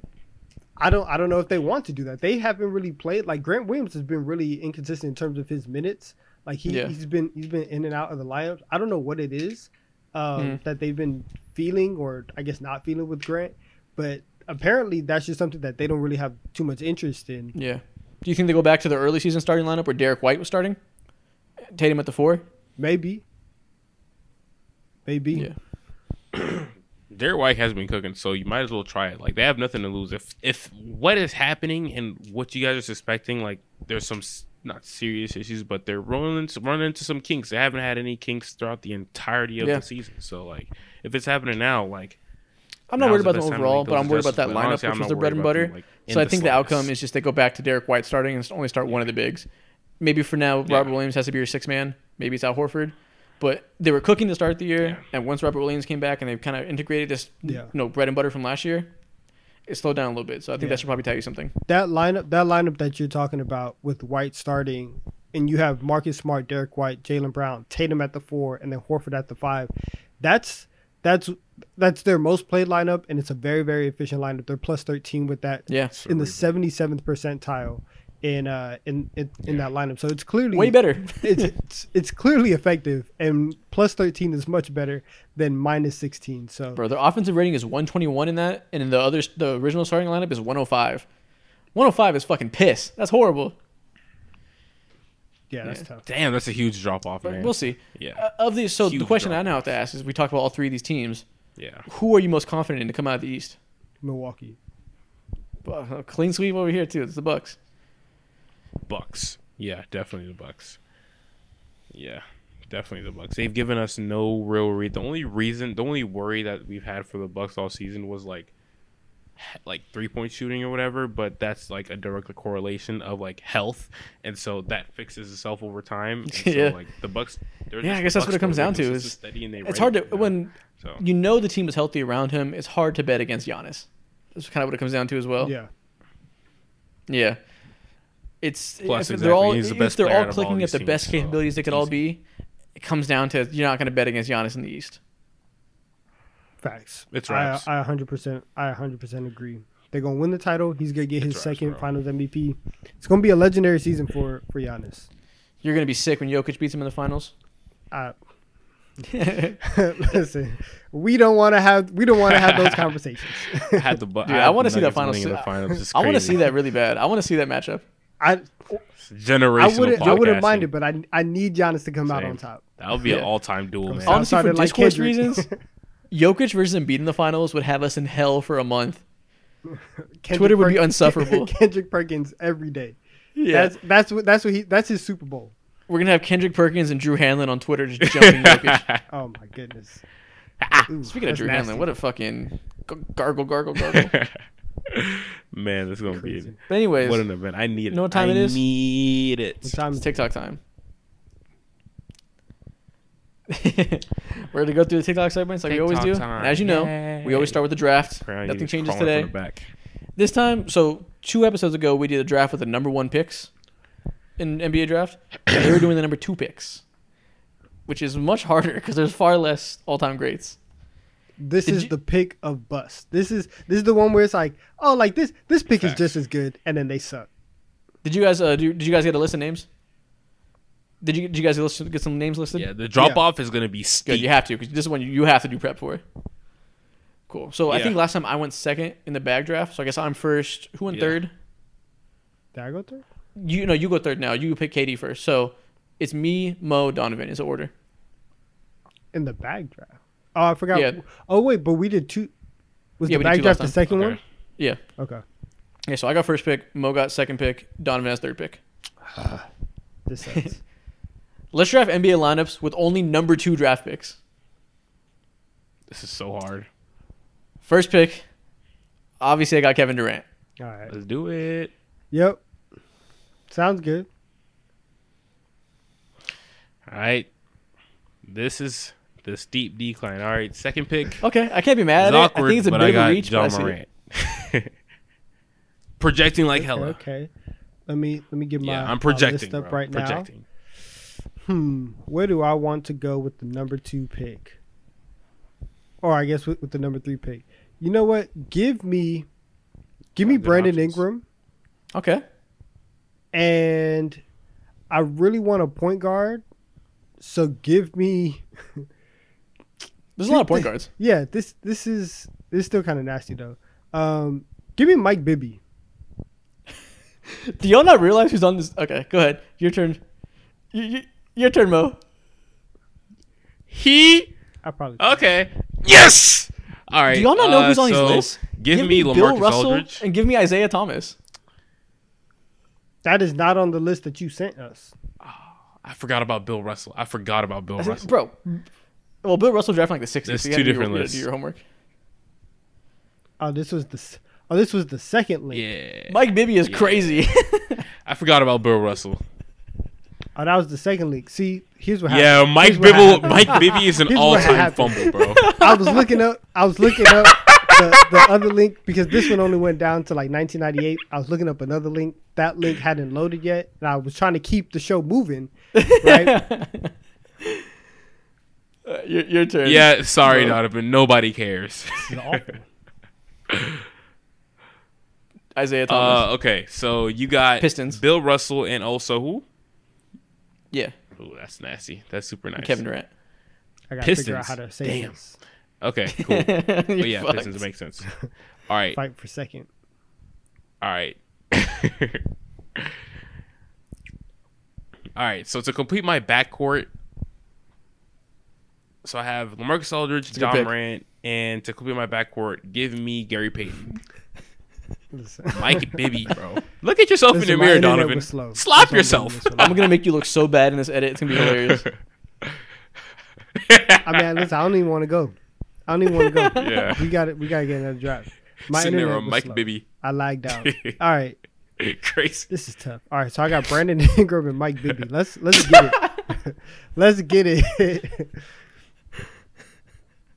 I don't I don't know if they want to do that. They haven't really played like Grant Williams has been really inconsistent in terms of his minutes. Like he Yeah. he's been he's been in and out of the lineups. I don't know what it is um, Mhm. that they've been feeling or I guess not feeling with Grant, but apparently that's just something that they don't really have too much interest in. Yeah. Do you think they go back to the early season starting lineup where Derrick White was starting? Tatum at the four? Maybe. Maybe. Yeah. Derrick White has been cooking, so you might as well try it. Like they have nothing to lose. If if what is happening and what you guys are suspecting, like there's some not serious issues, but they're running into, running into some kinks. They haven't had any kinks throughout the entirety of Yeah. the season. So like if it's happening now, like I'm not worried the about them best time to overall, but I'm worried about that lineup, honestly, which was their bread and butter. them, like, so I the think the outcome is just they go back to Derrick White starting and only start one of the bigs. Maybe for now, Yeah. Robert Williams has to be your six man. Maybe it's Al Horford. But they were cooking to start the year, Yeah. and once Robert Williams came back and they've kind of integrated this, Yeah. you know, bread and butter from last year, it slowed down a little bit. So I think Yeah. that should probably tell you something. that lineup that lineup that you're talking about with White starting and you have Marcus Smart, Derrick White, Jaylen Brown, Tatum at the four, and then Horford at the five. That's that's that's their most played lineup, and it's a very very efficient lineup. They're plus thirteen with that Yeah, in the seventy seventh percentile in uh in in, in that lineup. So it's clearly way better. it's, it's it's clearly effective, and plus thirteen is much better than minus sixteen. So Bro, their offensive rating is 121 in that, and in the other, the original starting lineup is 105. 105 is fucking piss. That's horrible. yeah, that's Yeah. tough. damn, that's a huge drop off, man. we'll see. Yeah, Uh, of these, so the Huge question I now have to ask is: We talked about all three of these teams. yeah. Who are you most confident in to come out of the East? Milwaukee. Well, a clean sweep over here too. It's the Bucks. Bucks. Yeah, definitely the Bucks. Yeah, definitely the Bucks. They've given us no real read. The only reason, the only worry that we've had for the Bucks all season was like, like three point shooting or whatever. But that's like a direct correlation of like health, and so that fixes itself over time. And so, Yeah. like the Bucks. they're Yeah, just I guess that's what it comes down to is It's steady and they It's hard to you when So you know the team is healthy around him. It's hard to bet against Giannis. That's kind of what it comes down to as well. Yeah. Yeah. It's Plus, if exactly, they're all he's the if best they're player all out of all clicking at these the best teams, so capabilities they it's could all be. It comes down to you're not going to bet against Giannis in the East. Facts. It's I. I 100%. I 100% agree. They're gonna win the title. He's gonna get his It's second bro. Finals MVP. It's gonna be a legendary season for for Giannis. You're going to be sick when Jokic beats him in the finals. I, listen, we don't want to have we don't want to have those conversations. I had the bu- Dude, I had wanna see that Nuggets finals winning in se- the finals. I want to see that really bad. I want to see that matchup. I It's generational. I wouldn't I wouldn't mind it, but I I need Giannis to come out on top. That would be an all-time duel, From man. South- Honestly, for Southside like discourse Kendrick. reasons, Jokic versus Embiid in the finals would have us in hell for a month. Kendrick Twitter would be Perkins- insufferable. Kendrick Perkins every day. Yeah, That's that's what that's what he that's his Super Bowl. we're gonna have Kendrick Perkins and Drew Hanlen on Twitter just jumping Jokic. Oh my goodness. Ooh, Speaking of Drew nasty. Hanlen, what a fucking g- gargle, gargle, gargle. Man, this is gonna Crazy. be But anyways, what an event. I need it. know what time I it is? Need it. What time it's TikTok time. We're gonna go through the TikTok segments like we always do. Time. And as you know, we always start with the draft. Crown, Nothing changes today. back. This time, so two episodes ago, we did a draft with the number one picks in NBA draft. And they were doing the number two picks, which is much harder because there's far less all-time greats. This Did is you- the pick of bust. This is this is the one where it's like, oh, like this this pick is just as good, and then they suck. Did you guys? Uh, do, did you guys get a list of names? Did you? Did you guys list, get some names listed? Yeah, the drop off is gonna be steep. Good. You have to because this is one you, you have to do prep for. Cool. So I think last time I went second in the bag draft, so I guess I'm first. Who went Yeah. third? Did I go third? You no, you go third now. You pick KD first. So it's me, Mo, Donovan is the order. In the bag draft. Oh, I forgot. Yeah. Oh wait, but we did two. Was Yeah, the we did bag two draft last the second Okay. Yeah. one? Okay. Yeah. So I got first pick. Mo got second pick. Donovan has third pick. This sucks. Let's draft NBA lineups with only number two draft picks. This is so hard. First pick. Obviously, I got Kevin Durant. All right. Let's do it. Yep. Sounds good. All right. This is the steep decline. All right, second pick. Okay, I can't be mad It's at it. awkward, I think it's a but bit I of got a reach, but I Ja. Morant. Projecting like hella. Okay. Let me let me get my Yeah, I'm projecting list up bro. right now. projecting. Hmm. Where do I want to go with the number two pick? Or I guess with, with the number three pick. You know what? Give me, give me Brandon options. Ingram, Okay. and I really want a point guard. So give me, There's a lot of point guards. yeah. This this is this is still kind of nasty though. Um, give me Mike Bibby. Do y'all not realize who's on this? Okay, go ahead. Your turn. You, you, your turn, Mo. He I probably okay. Yes. All right. Do y'all not know uh, who's on so these lists? Give, me, Bill LaMarcus Russell Aldridge. and give me Isaiah Thomas. that is not on the list that you sent us. I forgot about Bill Russell. I forgot about Bill I said, Russell. bro. Well, Bill Russell drafted like the 60s. There's so two gotta do your- different you lists. Do your homework. Oh, this was the s- oh this was the second link. Yeah. Mike Bibby is Yeah. crazy. I forgot about Bill Russell. Oh, that was the second link. See, here's what Yeah, happened. Mike Here's Bibble. happened. Mike Bibby is an all-time happened. fumble, bro. I was looking up. I was looking up the, the other link because this one only went down to like 1998. I was looking up another link. That link hadn't loaded yet, and I was trying to keep the show moving. Right? Uh, your, your turn. Yeah, sorry, Bro. Donovan. Nobody cares. This is awful. Isaiah Thomas. Uh, okay, so you got Pistons. Bill Russell, and also who? yeah. Ooh, that's nasty. That's super nice. Kevin Durant. I gotta figure out Pistons. how to say Damn. this. Okay, cool. but But yeah, Pistons makes sense. All right, Fight for second. all right. all right, so to complete my backcourt, so I have LaMarcus Aldridge, a good Ja pick. Morant, and to complete my backcourt, give me Gary Payton. Listen. Mike Bibby, bro. Look at yourself Listen, in the mirror, internet Donovan. was slow. Slap That's why I'm yourself. I'm gonna make you look so bad in this edit. It's gonna be hilarious. I mean, listen, I don't even want to go. I don't even want to go. Yeah. We got it. We gotta get another draft. My Sitting there internet on Mike slow. Bibby. I lagged out. All right. Crazy. This is tough. All right, so I got Brandon Ingram and Mike Bibby. Let's let's get it. let's get it.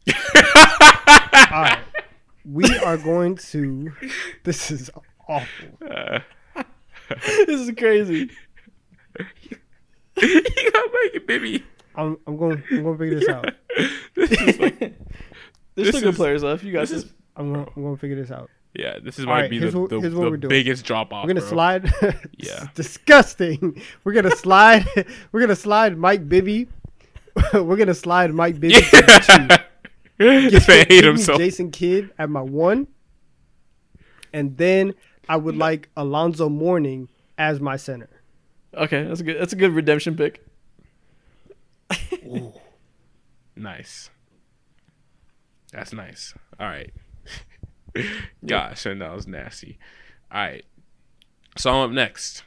All right, we are going to. This is awful. Uh, this is crazy. you got Mike Bibby. I'm, I'm going. I'm going to figure this out. This is like, There's This still good players left. You guys this is I'm going. I'm going to figure this out. yeah. This is might right, be here's the, what- the, the we're doing. biggest drop off. We're gonna bro. slide. Yeah. Disgusting. We're gonna slide. We're gonna slide Mike Bibby. We're gonna slide Mike Bibby. Yeah. this man hate himself. Jason Kidd at my one, and then I would like Alonzo Mourning as my center. okay. That's a good. That's a good redemption pick. Ooh. Nice. That's nice. All right. Gosh, and that was nasty. All right. So I'm up next.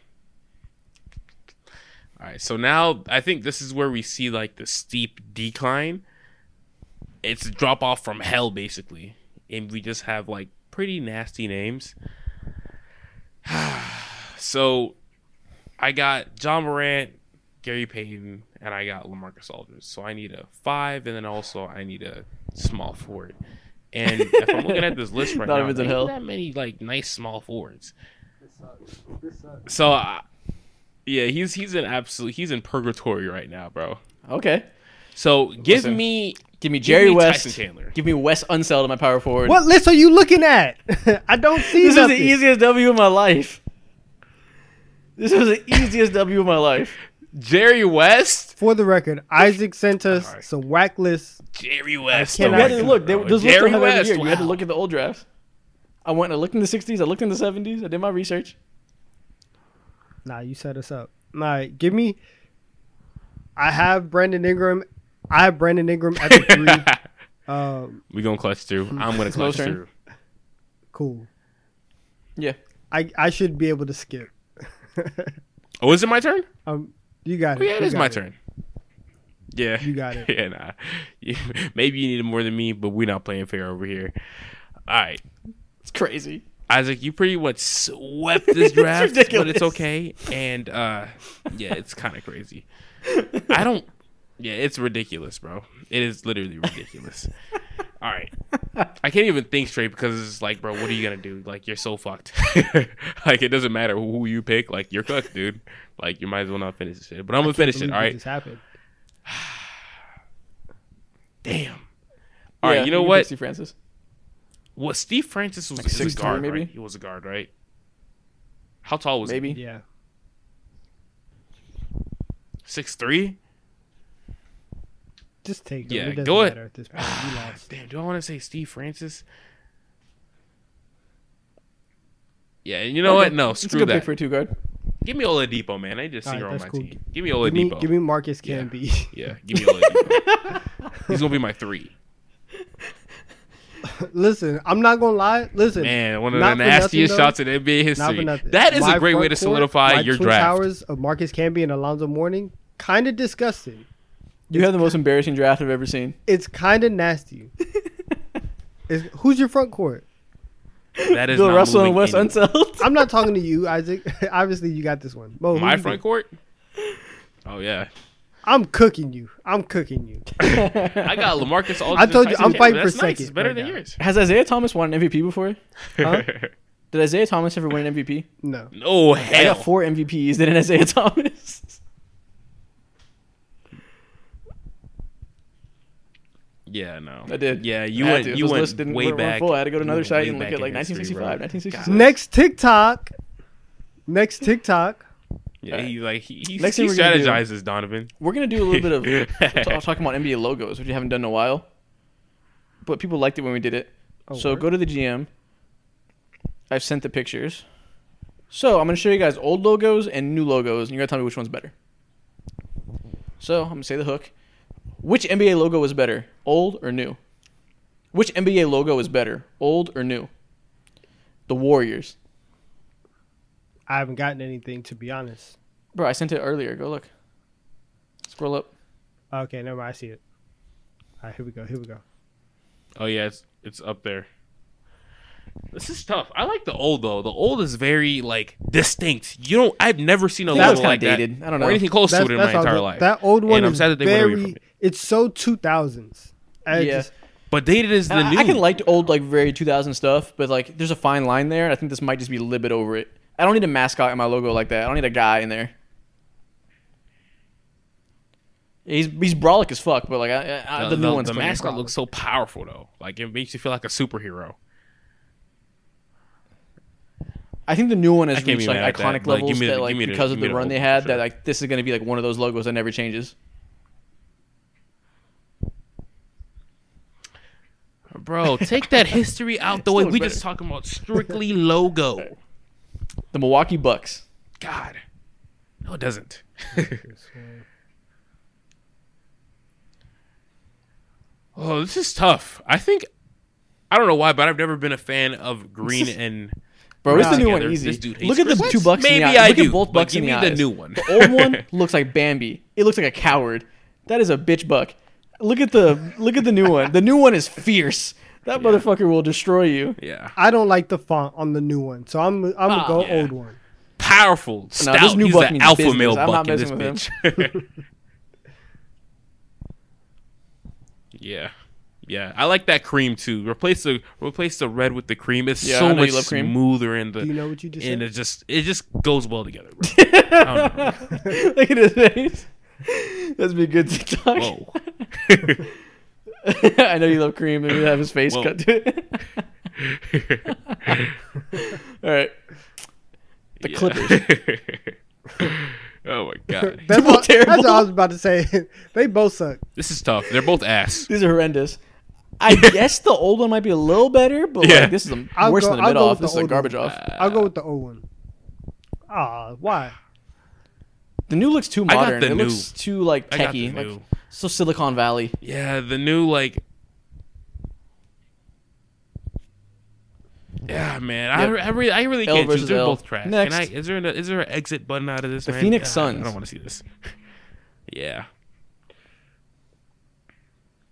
All right. So now I think this is where we see like the steep decline. It's a drop off from hell, basically, and we just have like pretty nasty names. so I got Ja Morant, Gary Payton, and I got LaMarcus Aldridge. So I need a five, and then also I need a small forward. And if I'm looking at this list right now, Donovan's there in that many like nice small forwards. This sucks. So, uh, yeah, he's he's in absolute he's in purgatory right now, bro. Okay. So give Listen, me Give me give Jerry me West. Tyson Chandler. Give me Wes Unseld at my power forward. What list are you looking at? I don't see This is the easiest W of my life. This was the easiest W of my life. Jerry West. For the record, Isaac sent us Alright. some whack lists. Jerry West. cannot- You had to look. They, Bro, those lists Jerry don't have every West. year. You had to look at the old drafts. I went and I looked in the 60s. I looked in the 70s. I did my research. Nah, you set us up. Nah, give me. I have Brandon Ingram. I have Brandon Ingram at the three. um, we gonna clutch through. I'm gonna It's clutch turn. through. cool. Yeah. I I should be able to skip. Oh, is it my turn? um, you got Oh it. yeah, it You is my it. turn. Yeah, You got it. yeah, nah. You- Maybe you need it more than me, but we're not playing fair over here. All right, It's crazy. Isaac, you pretty much swept this draft, but it's okay. And uh, yeah, it's kind of crazy. I don't. Yeah, it's ridiculous, bro. It is literally ridiculous. All right, I can't even think straight because it's like, bro, what are you gonna do? Like, you're so fucked. like, it doesn't matter who you pick. Like, you're cooked, dude. Like, you might as well not finish this shit. But I'm gonna finish it. All right. This happened. Damn. All right, Yeah, you know what? pick Steve Francis. What Steve Francis was Like is a 6'3", guard, maybe? right? He was a guard, right? How tall was Maybe. he? Yeah. Six three. Just take him. Yeah, it doesn't go ahead. at this point. You lost. Damn, do I want to say Steve Francis? Yeah, and you know what? No, It's a screw good that. pick for two guard. give me Oladipo, man. I just see All right, her on my cool. team. Give me Give Oladipo. me, give me Marcus Yeah. Camby. yeah, give me Oladipo. He's gonna be my three. Listen, I'm not gonna lie. Listen, Man, one of the for nothing, nastiest shots in NBA not for history. nothing. That is My a great way to solidify my your twin draft. towers of Marcus Camby and Alonzo Mourning, kind of disgusting. You have the most embarrassing draft I've ever seen. It's kind of nasty. Is who's your front court? That is Bill not Russell and moving Wes any- Unseld. I'm not talking to you, Isaac. Obviously, you got this one. Mo, who My you front got? court. Oh yeah, I'm cooking you. I'm cooking you. I got LaMarcus Aldridge. I told you, I'm fighting for That's nice. second It's better right than now. yours. Has Isaiah Thomas won an MVP before? Huh? Did Isaiah Thomas ever win an MVP? No. no I hell. got four MVPs. Did an Isaiah Thomas? Yeah, no. I did. Yeah, you I had went. to. You Those went lists didn't- way weren't- weren't back. full. I had to go to another site and look at, like, in history, 1965, 1966. Next TikTok. Next TikTok. Yeah, he like he, he, Next he thing we're do- strategizes, Donovan. We're gonna do a little bit of t- talking about NBA logos, which we haven't done in a while. But people liked it when we did it. Oh, so word? go to the GM. I've sent the pictures. So I'm gonna show you guys old logos and new logos, and you gotta tell me which one's better. So I'm gonna say the hook. Which NBA logo is better, old or new? Which NBA logo is better, old or new? The Warriors. I haven't gotten anything to be honest. Bro, I sent it earlier. Go look. Scroll up. Okay, never mind. I see it. All right, here we go. Here we go. Oh yeah, it's it's up there. This is tough. I like the old though. The old is very like distinct. You don't. I've never seen a think logo kinda like dated. that I don't know. or anything close to it in my entire good. life. That old one And I'm sad that they went away from it. It's so 2000s. I Yeah. just- But dated is the I, new. I can like old like very 2000 stuff, but like there's a fine line there, and I think this might just be a little bit over it. I don't need a mascot in my logo like that. I don't need a guy in there. He's he's brolic as fuck, but like I, I, The, the, new the- one's the clean. mascot looks so powerful though. Like it makes you feel like a superhero. I think the new one has reached like mad at that, iconic but levels me that like the- because of the the run they had sure. that like this is gonna be like one of those logos that never changes. Bro, take that history out the way. We better. just talking about strictly logo. The Milwaukee Bucks. God. No, it doesn't. oh, this is tough. I think I don't know why, but I've never been a fan of green and Bro, it's the new together. one easy. Look at the Christmas. two bucks in Maybe the eye. I Look do, at both bucks in the the eyes. new one. The old one looks like Bambi. It looks like a coward. That is a bitch buck. Look at the look at the new one. The new one is fierce. That Yeah. motherfucker will destroy you. Yeah. I don't like the font on the new one, so I'm I'm gonna Ah, go yeah. old one. Powerful, stout. this new He's buck an means alpha business. male I'm buck in this bitch. yeah. Yeah, I like that cream too. Replace the replace the red with the cream. It's Yeah, so much you love cream. smoother in the Do you know what you just and said? it just it just goes well together, bro. I don't know. Look at his face. That's be a good TikTok. Whoa. I know you love cream. Maybe have his face Whoa. cut to it. All right. The Yeah. Clippers. oh my god. That's, both what, that's terrible. what I was about to say. they both suck. This is tough. They're both ass. These are horrendous. I guess the old one might be a little better, but Yeah. like this is a, I'll worse go- than the I'll mid off. This is a garbage one. off. I'll go with the old one. Ah, why? The new looks too I got modern. the It new. looks too like I got the techie, like new. so Silicon Valley. Yeah, the new like. Yeah, man, I, Yep. I really, I really L can't choose. versus They're L. both trash. Next. Can I? Is there an, is there an exit button out of this? The man? Phoenix God, Suns. I don't want to see this. yeah,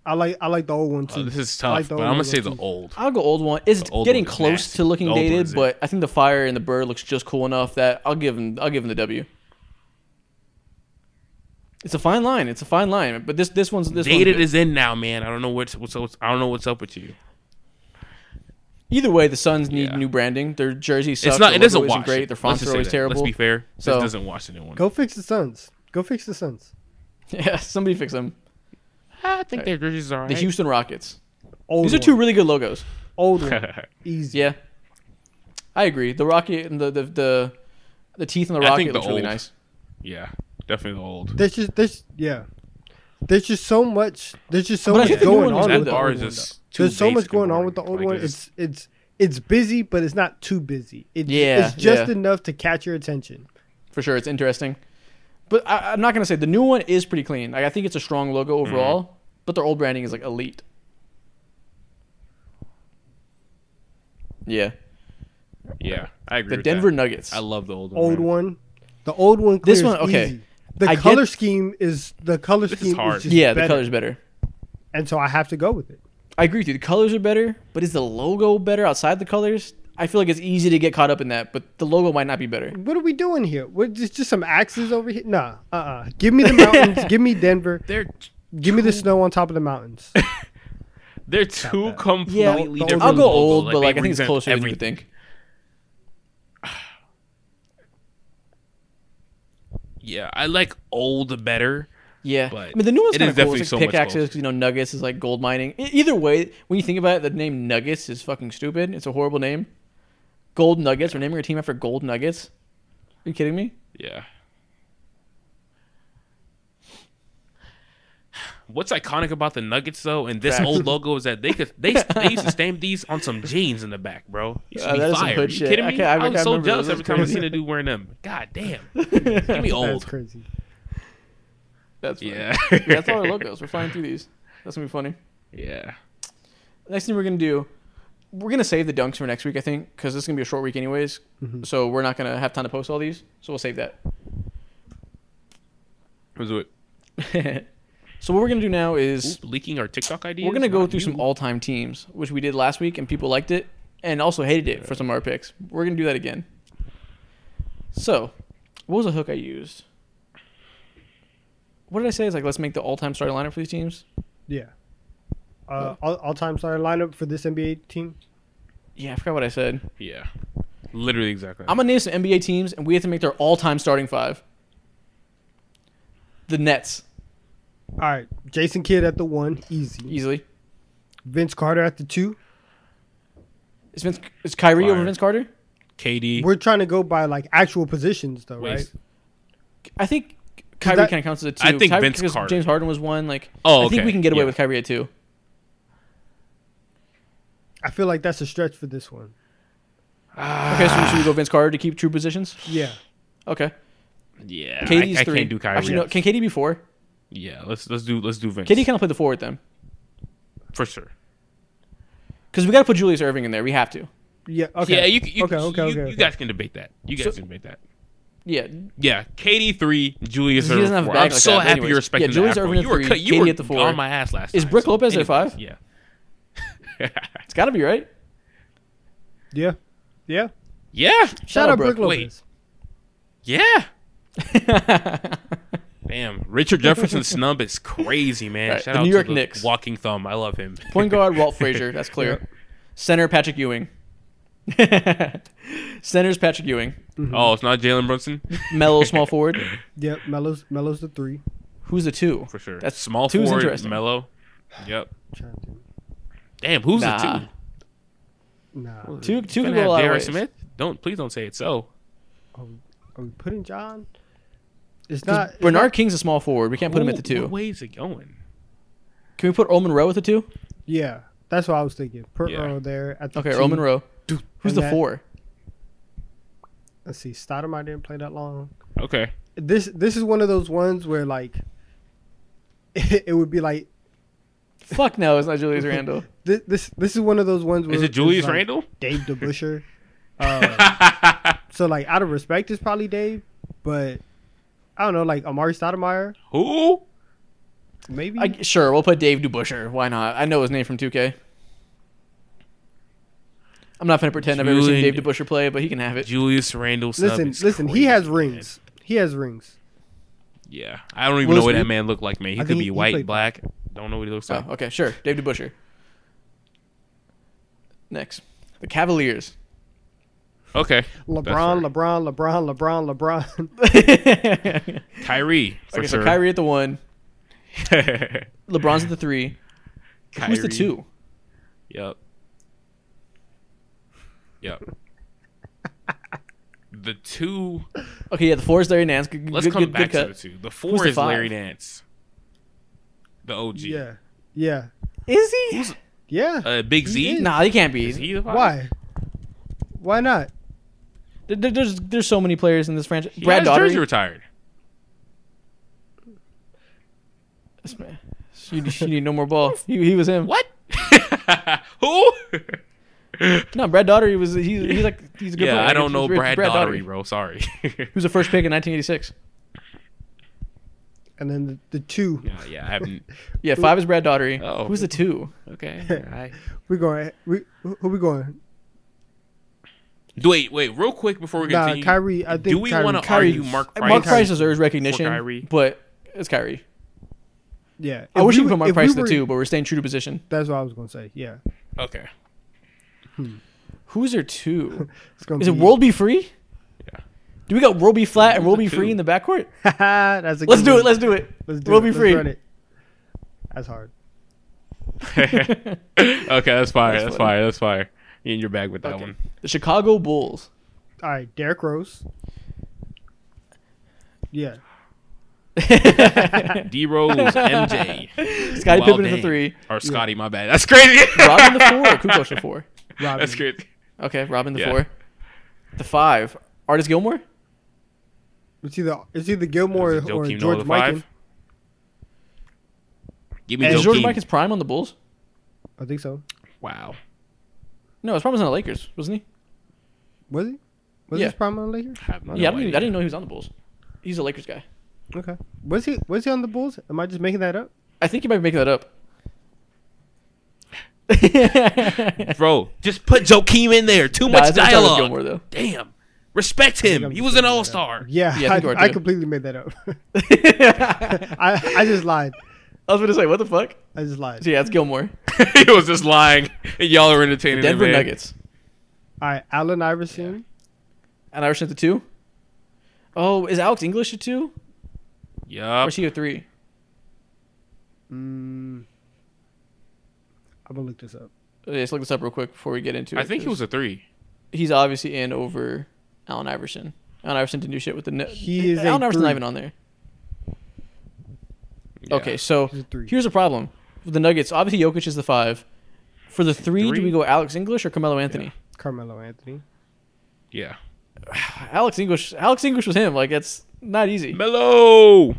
I like I like the old one too. oh, this is I tough, like the but old I'm gonna one say the too. old. I'll go old one. It's The old getting one is close nasty. to looking The old dated, is but I think the fire and the bird looks just cool enough that I'll give him. I'll give him the W. It's a fine line. It's a fine line, but this this one's this Dated one's good. is in now, man. I don't know what's what's, what's I don't know what's up with you. Either way, the Suns need Yeah. new branding. Their jersey sucks. it's not. It doesn't wash. great. Their Let's fonts just are say always that. terrible. Let's be fair. So- this doesn't wash the new one. Go fix the Suns. Go fix the Suns. Yeah, somebody fix them. I think their jerseys are. The alright. Houston Rockets. Old These are one. two really good logos. old one. Easy. Yeah, I agree. The rocket and the the the, the teeth on the I rocket think the looks really old. nice. yeah, definitely the old. There's just there's yeah. There's just so much. There's just so But much think the new going on good, with though. the bar old is one. just though. too There's so much going on with the old Like, one. it's- It's it's it's busy, but it's not too busy. It's Yeah, it's just yeah. enough to catch your attention. For sure, it's interesting. But I, I'm not gonna say the new one is pretty clean. Like I think it's a strong logo Mm-hmm. overall. But their old branding is like elite. Yeah, Yeah, I agree. the with Denver that. Nuggets. I love the old one. Old man. one, the old one. This one, okay. Easy. The I get- color scheme is the color This is scheme hard. is just yeah, the better. color's better. and so I have to go with it. I agree with you. The colors are better, but is the logo better outside the colors? I feel like it's easy to get caught up in that, but the logo might not be better. What are we doing here? What just, just some axes over here? Nah, uh, uh Give me the mountains. give me Denver. They're Give me the snow on top of the mountains. they're two bad. completely Yeah, different. I'll go logos. old, but they like I think it's represent closer than you everything. think. Yeah, I like old better. Yeah, But I mean the new one's kind is of cool. definitely It's so like much pickaxes because you know Nuggets is like gold mining. Either way, when you think about it, the name Nuggets is fucking stupid. It's a horrible name. Gold Nuggets. We're naming our team after Gold Nuggets. Are you kidding me? Yeah. What's iconic about the Nuggets though, and this Facts. old logo is that they could they they used to stamp these on some jeans in the back, bro. Used to Uh, be that is some fire. hood you shit. kidding I me? I- I, I was so jealous every time I crazy. seen a dude wearing them. God damn. Give me old. That's crazy. That's funny. Yeah. Yeah, that's all our logos. We're flying through these. That's gonna be funny. Yeah. Next thing we're gonna do, we're gonna save the dunks for next week, I think, because this is gonna be a short week anyways. So we're not gonna have time to post all these. So we'll save that. Was it so what we're gonna do now is Oop, leaking our TikTok ideas? we're gonna go Not through you. some all-time teams, which we did last week, and people liked it, and also hated it for some of our picks. We're gonna do that again. So, what was the hook I used? What did I say? It's like let's make the all-time starting lineup for these teams. Yeah. Uh, all, all time starting lineup for this NBA team. Yeah, I forgot what I said. Yeah. Literally exactly. I'm gonna name some NBA teams, and we have to make their all-time starting five. The Nets, All right, Jason Kidd at the one, easy. easily. Vince Carter at the two. Is Vince is Kyrie over Vince Carter? KD. We're trying to go by like actual positions, though, Wait. right? I think Kyrie that- kind of counts as a two. I think Kyrie, Vince because Carter. James Harden was one. Like, Oh, I think we can get away Yeah. with Kyrie at two. I feel like that's a stretch for this one. Okay, so should we go Vince Carter to keep true positions? Yeah, Okay, Yeah. KD's I, I three. can't do Kyrie. Actually, no, can KD be four? Yeah. Let's let's do let's do Vince. KD kind of play the forward then, for sure. because we got to put Julius Erving in there. We have to. yeah, okay. Yeah. You you, Okay, okay, you, okay, you okay. guys can debate that. You guys So- can debate that. Yeah, Yeah, KD three, Julius Erving doesn't have a four. bag I'm like so that, happy anyways. you're respecting Yeah, Julius that. Erving at you were, three, you KD were at the four. on my ass last Is time. Brook so Lopez at five? Yeah. it's got to be right. yeah, yeah. yeah. Shout out Brooke. Brook Wait. Lopez. Yeah. Damn, Richard Jefferson snub is crazy, man. Right, Shout the out New to York the Knicks. walking thumb. I love him. Point guard Walt Frazier. That's clear. Center Patrick Ewing. Center's Patrick Ewing. Mm-hmm. Oh, it's not Jalen Brunson Melo small forward. Yep, Melo's Melo's the three. Who's the two? for sure. That's small two's forward. interesting. Melo. Yep. Trying Damn, who's Nah. the two? Nah, Two two You can go a lot of J.R. ways. Smith? Don't please don't say it so. are we putting John? It's 'Cause not it's Bernard not- King's a small forward. We can't put him at the two. What way is it going? Can we put Earl Monroe at the two? yeah, that's what I was thinking. Put Yeah. Earl there at the Okay, two. Earl Monroe. Dude, Who's and the that- four? Let's see, Stoudemire didn't play that long. Okay. This this is one of those ones where like it, would be like Fuck no, it's not Julius Randle. this this this is one of those ones. Where Is it Julius like Randle? Dave DeBusschere. Uh, so like out of respect, it's probably Dave, but I don't know, like Amar'e Stoudemire, Who? maybe. I, sure, we'll put Dave DeBusschere. Why not? I know his name from 2K. I'm not gonna pretend I've ever seen Dave DeBusschere play, but he can have it. Julius Randle. snub listen, is listen. He crazy, has man. rings. He has rings. Yeah, I don't even Will know what that man looked like, man. He I could be he white, played- black. Don't know what he looks Oh, like. okay, sure, Dave DeBusschere. Next, the Cavaliers. Okay, LeBron, LeBron, LeBron, LeBron, LeBron. okay, Kyrie for so sure. Kyrie at the one, LeBron's at the three. Who's the two? Yep. Yep. the two. Okay, yeah, the four is Larry Nance. Good, Let's good, come good, back good to the two. The four Who's the is Larry? Nance. The OG. yeah, yeah, Is he? yeah. Uh, Big Z. He is. Nah, he can't be. Is he the five? Why? Why not? There- there- there's there's so many players in this franchise. He Brad has jersey Daugherty. retired. This man- You, you need no more ball. He, he was him. What? Who? No, Brad Daugherty was. He, he's like he's a good yeah, player. I don't He know was Brad, Brad, Brad Daugherty, bro. Sorry. He was the first pick in 1986. And then the, the two. yeah, yeah, I haven't. Yeah, five is Brad Daugherty. Oh. Who's the two? Okay. I, We going. We who who we going? Wait, wait, real quick before we Nah, continue. Kyrie. I think do we Kyrie- want to Kyrie- argue Mark Price? Mark Price deserves recognition, Kyrie? but it's Kyrie. Yeah. I If wish we we could put were- Mark if Price we at the two, but we're staying true to position. That's what I was gonna say. Yeah. Okay. Hmm. Who's our two? It's gonna Is it be- World B. Free? Yeah. Do we got World Be Flat and Who's World the B. Free two? in the backcourt? That's a Let's good do one. it. Let's do it. Let's do World it. B. Free. Let's run it. That's hard. okay, that's fire. That's That's, funny. fire. That's fire. You in your bag with that Okay. one. The Chicago Bulls. All right, Derrick Rose. Yeah. D Rose, MJ, Scottie Well, Pippen at the dang. three. or Scotty. My bad. That's crazy. Robin the four. Or Kukoc the four. Robin. That's crazy. Okay, Robin the Yeah. four. The five. Artis Gilmore. It's either it's either Gilmore Is it or Joakim Noah George the Mikan. five? Give me And Is George Joakim. Mikan's prime on the Bulls? I think so. Wow. No, his prime was on the Lakers, wasn't he? Was he? Was Yeah. his prime on the Lakers? Have no yeah, I didn't, even, I idea. didn't know he was on the Bulls. He's a Lakers guy. Okay. Was he was he on the Bulls? Am I just making that up? I think you might be making that up. Bro, just put Joakim in there. Too Nah, much it's Artis dialogue. Gilmore though. Damn. Respect him. I'm He just was an making that all up. star. Yeah, Yeah, I think you are I, I too. completely made that up. I I just lied. I was gonna say, what the fuck? I just lied. So yeah, it's Gilmore. he was just lying. Y'all are entertaining Denver him. Nuggets. All right, Allen Iverson. Allen Iverson at the two. Oh, is Alex English a two? Yeah. Or Yup. is he a three? Mm, I'm gonna look this up. Okay, let's look this up real quick before we get into it. I think he was a three. He's obviously in over Allen Iverson. Allen Iverson didn't do shit with the. No- He is a Allen Iverson's not even on there. Yeah. Okay, so He's a three. here's a problem with the Nuggets. Obviously, Jokic is the five. For the three, do we go Alex English or Carmelo Anthony? Carmelo Anthony. Yeah. Alex English. Alex English was him. Like it's not easy. Melo.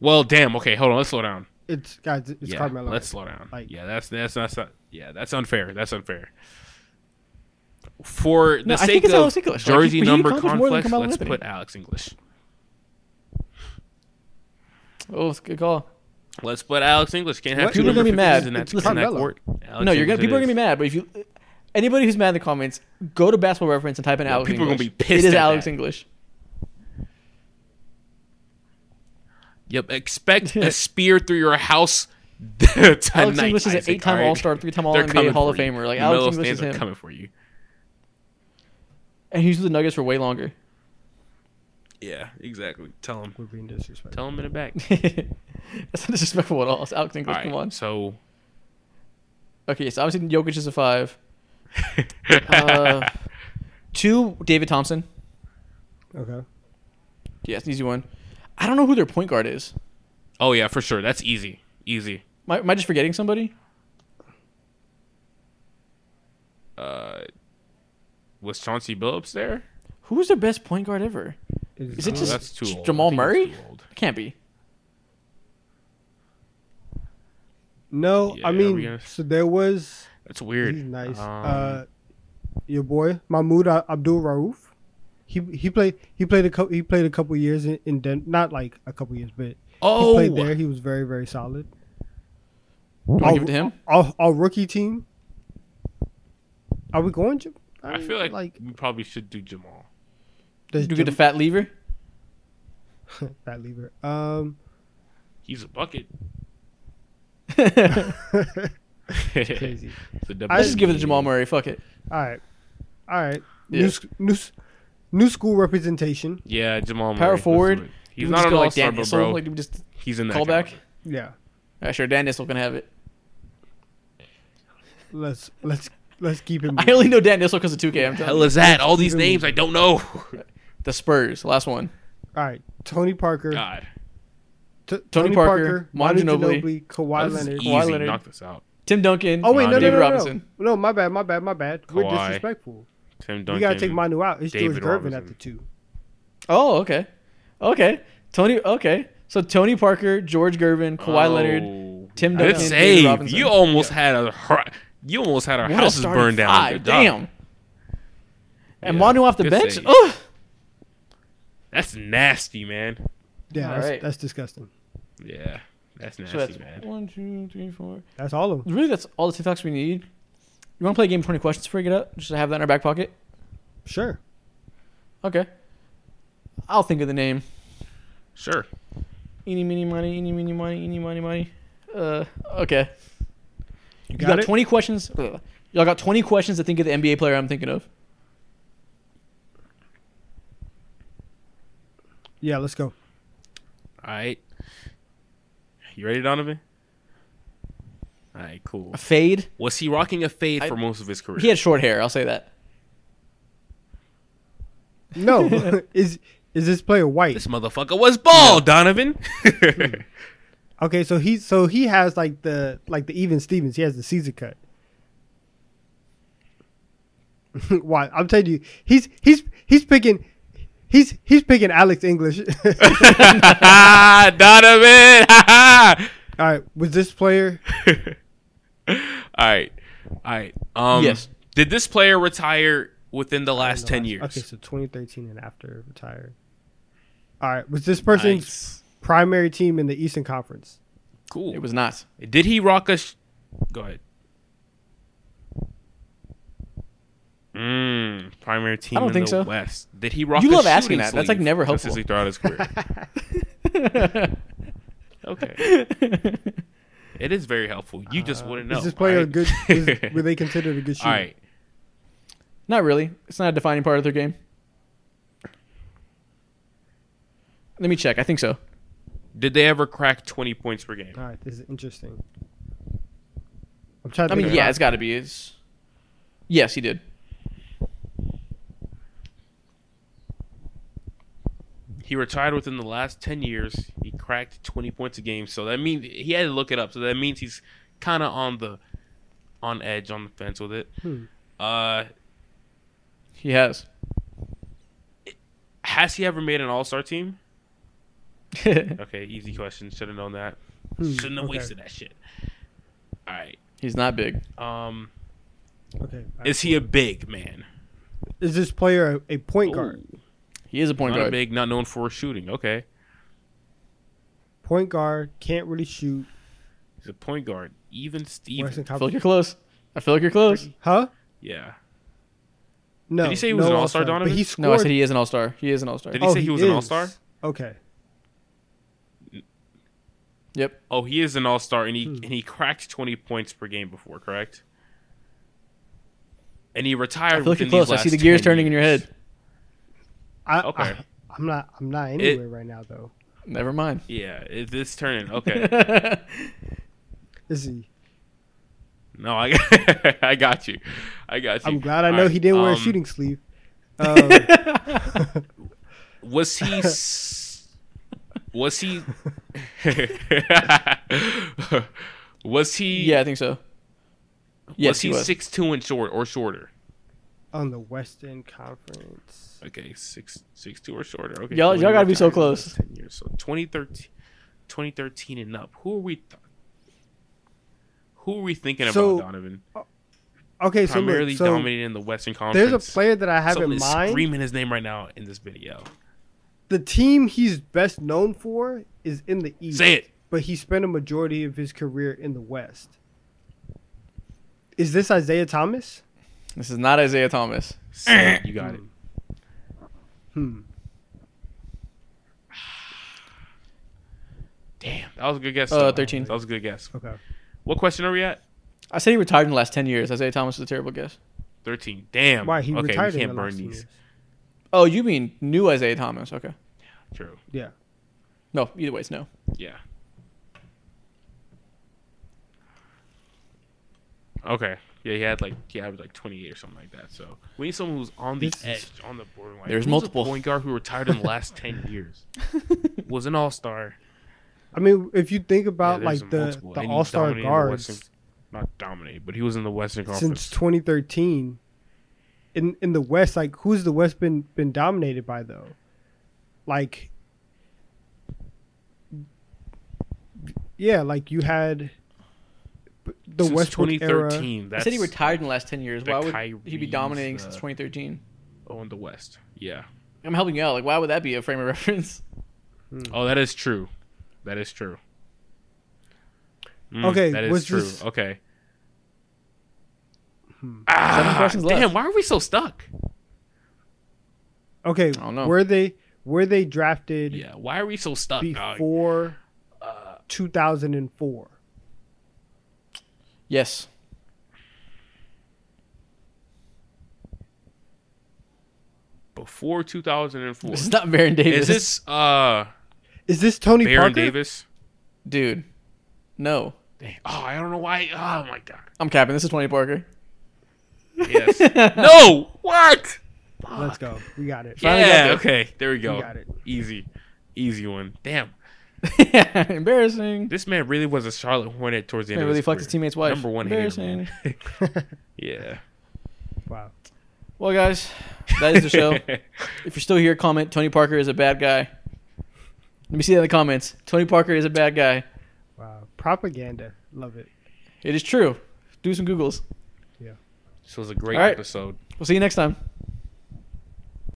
Well, damn. Okay, hold on. Let's slow down. It's guys. It's yeah, Carmelo. let's slow down. Like- yeah, that's that's that's not, yeah, that's unfair. That's unfair. For the No, I think sake it's of Alex English. Like, jersey he- he number accomplished more than conflicts, Carmelo let's Anthony. put Alex English. Oh, it's a good call. Let's put Alex English. Can't have What? two People are gonna be mad. in that, in that court. Alex no, you're gonna people are gonna be mad. But if you anybody who's mad in the comments, go to Basketball Reference and type in Yeah, Alex. people are gonna be pissed It is Alex that. English. Yep. Expect a spear through your house tonight. Alex English is an eight-time alright? All-Star, three-time All-NBA Hall of you. Famer. Like Alex English is him, coming for you. and he's with the Nuggets for way longer. Yeah, exactly. Tell him. We're being disrespectful. Tell him in the back. That's not disrespectful at all. It's Alex English. All Come on. So. Okay, so obviously Jokic is a five. Uh, two, David Thompson. Okay. Yeah, it's an easy one. I don't know who their point guard is. oh yeah, for sure. That's easy. Easy. Am I, am I just forgetting somebody? Uh, was Chauncey Billups there? Who's their best point guard ever? Is it Oh, just that's too old. Jamal Murray? too old. Can't be. No, Yeah, I we mean, gonna- so there was. That's weird. He's nice. Um, uh, your boy Mahmoud A- Abdul Rauf. He he played he played a couple he played a couple years in, in Den- not like a couple years, but he oh, played there. He was very very solid. Do I All- give it to him? All, all rookie team. Are we going to? I feel like, like we probably should do Jamal. There's Do we get the fat lever? fat lever. Um, He's a bucket. crazy. It's a I- Let's just give it to Jamal Murray. Fuck it. All right, all right. Yeah. New sc- new s- new school representation. Yeah, Jamal Murray. Power forward. it. He's not just an go like all-star, Dan but Issel? bro, Like, we just he's in that call back? caliber. Yeah. Alright, sure. Dan Issel can have it. Let's let's let's keep him. I only know Dan Issel because of 2K. I'm telling Hell you. is that? All these names I don't know. The Spurs. Last one. All right, Tony Parker. God, T- Tony Parker, Manu Ginobili, Kawhi this Leonard. easy. Kawhi Leonard. Knock this out. Tim Duncan. Oh wait, no, no, David no, no, no, Robinson. no. My bad, my bad, my bad. We're Kawhi. disrespectful. Tim Duncan. You gotta take Manu out. It's David George Gervin at the two. Oh, okay. Okay. Tony. Okay. So Tony Parker, George Gervin, Kawhi Oh, Leonard. Tim Good Duncan, David save. Robinson. You almost had a you almost had our What houses burned down. five. Damn. And Yeah, Manu off the bench. save. Ugh. That's nasty, man. Yeah, that's, right. that's disgusting. Yeah, that's nasty, So that's man. one, two, three, four. That's all of them. Really, that's all the TikToks we need. You want to play a game of 20 questions before we get up? Just to have that in our back pocket? Sure. Okay. I'll think of the name. Sure. Eeny, meeny, money, eeny, meeny, money, eeny, money, money. Uh, okay. You You got, got, it? 20 questions. Ugh. Y'all got 20 questions to think of the NBA player I'm thinking of. Yeah, let's go. All right. You ready, Donovan? All right, cool. A fade. Was he rocking a fade I- for most of his career? He had short hair. I'll say that. No, is is this player white? This motherfucker was bald, Donovan. Okay, so he so he has like the like the even Stevens. He has the Caesar cut. Why? I'm telling you, he's he's he's picking he's he's picking Alex English. Donovan. All right, was this player? All right. All right. Um, Yes. Did this player retire within the last 10 years? Okay, so 2013 and after retired. All right, was this person's Nice. primary team in the Eastern Conference? Cool. It was not. Did he rock a? Sh- Go ahead. Mm, primary team I don't in think the so. West. Did he rock? You love asking shooting that. That's, like, sleeve never consistently throughout his career. okay. It is very helpful. You just wouldn't know. Is this player right? good? Is, were they considered a good shooter? All right. Not really. It's not a defining part of their game. Let me check. I think so. Did they ever crack 20 points per game? All right, this is interesting. I'm trying to I mean, yeah, it's got to be. It's yes, he did. He retired within the last 10 years. He cracked 20 points a game. So that means he had to look it up. So that means he's kind of on the on edge on the fence with it. Hmm. Uh He has. has he ever made an All-Star team? Okay, easy question. Should have known that. Hmm, Shouldn't have okay. wasted that shit. All right. He's not big. Um Okay. all right. is he a big man? Is this player a, a point guard? Ooh, He is a point not guard. big, not known for shooting. Okay. Point guard can't really shoot. He's a point guard. Even Steven. Western I feel like you're close. I feel like you're close. Huh? Yeah. No. Did he say he was no an All-Star, But he scored. No, I said he is an all star. He is an all star. Did he say he was an all-star? Okay. Yep. Oh, he is an all-star and he Hmm. and he cracked 20 points per game before, correct? And he retired I feel like you're close. I see the gears 10 turning in your head. I, Okay. I, I'm not. I'm not anywhere right now though. Never mind. Yeah, it, it's turning. Okay. Is he? no, I I got you. I got you. I'm glad I know All he didn't wear a um, shooting sleeve. Um, Was he s- Was he Was he yeah, I think so. Yes, was he, he was. six two and short or shorter? On the Western Conference. Okay, six six two or shorter. Okay, Y'all- y'all gotta be so retired in the last close. 10 years. So 2013, 2013 and up. Who are we? Th- who are we thinking So, about, Donovan? Uh, okay, so Primarily look, so dominating in the Western Conference. there's a player that I have Someone in is mind. screaming his name right now in this video. The team he's best known for is in the East. Say it. But he spent a majority of his career in the West. Is this Isaiah Thomas? This is not Isaiah Thomas. Say it. You got it. Hmm. Damn, that was a good guess. Uh, though. 13. That was a good guess. Okay. What question are we at? I said he retired in the last ten years. Isaiah Thomas is a terrible guess. Thirteen. Damn. Why he okay, retired we in can't the burn last two these. years. Oh, you mean new Isaiah Thomas? Okay. True. Yeah. No, either way, it's no. Yeah. Okay. Yeah, he had like he averaged like twenty eight or something like that. So we need someone who's on the This is- edge, on the borderline. There's Who's multiple. A point guard who retired in the last ten years was an all star. I mean, if you think about like the, the All Star guards not dominate, but he was in the Western Conference. since 2013, in in the West, like who's the West been been dominated by though? Like, yeah, like you had the since Westbrook era. 2013. I said he retired in the last ten years. Why would he be dominating since 2013? Oh, in the West. Yeah. I'm helping you out. Like, why would that be a frame of reference? Oh, that is true. That is true. Mm, Okay, that is was true. this- Okay. Hmm. Ah, Seven questions damn, why are we so stuck? Okay, I don't know. were they were they drafted Yeah, why are we so stuck, before Uh, 2004? Yes. before 2004. This is not Baron Davis. Is this uh Is this Tony Parker? Baron Parker? Davis? dude? No, Dang. Oh, I don't know why. Oh my god. I'm capping. This is Tony Parker. Yes. no. What? Let's go. We got it. Finally got Yeah. Okay. There we go. We go. got it. Easy. Easy one. Damn. Yeah, embarrassing. This man really was a Charlotte Hornet towards the end Man of really his fucked his teammate's wife. Number one Embarrassing. man. Yeah. Wow. Well, guys, that is the show. if you're still here, comment Tony Parker is a bad guy. Let me see that in the comments. Tony Parker is a bad guy. Wow. Propaganda. Love it. It is true. Do some Googles. Yeah. This was a great All right. episode. We'll see you next time.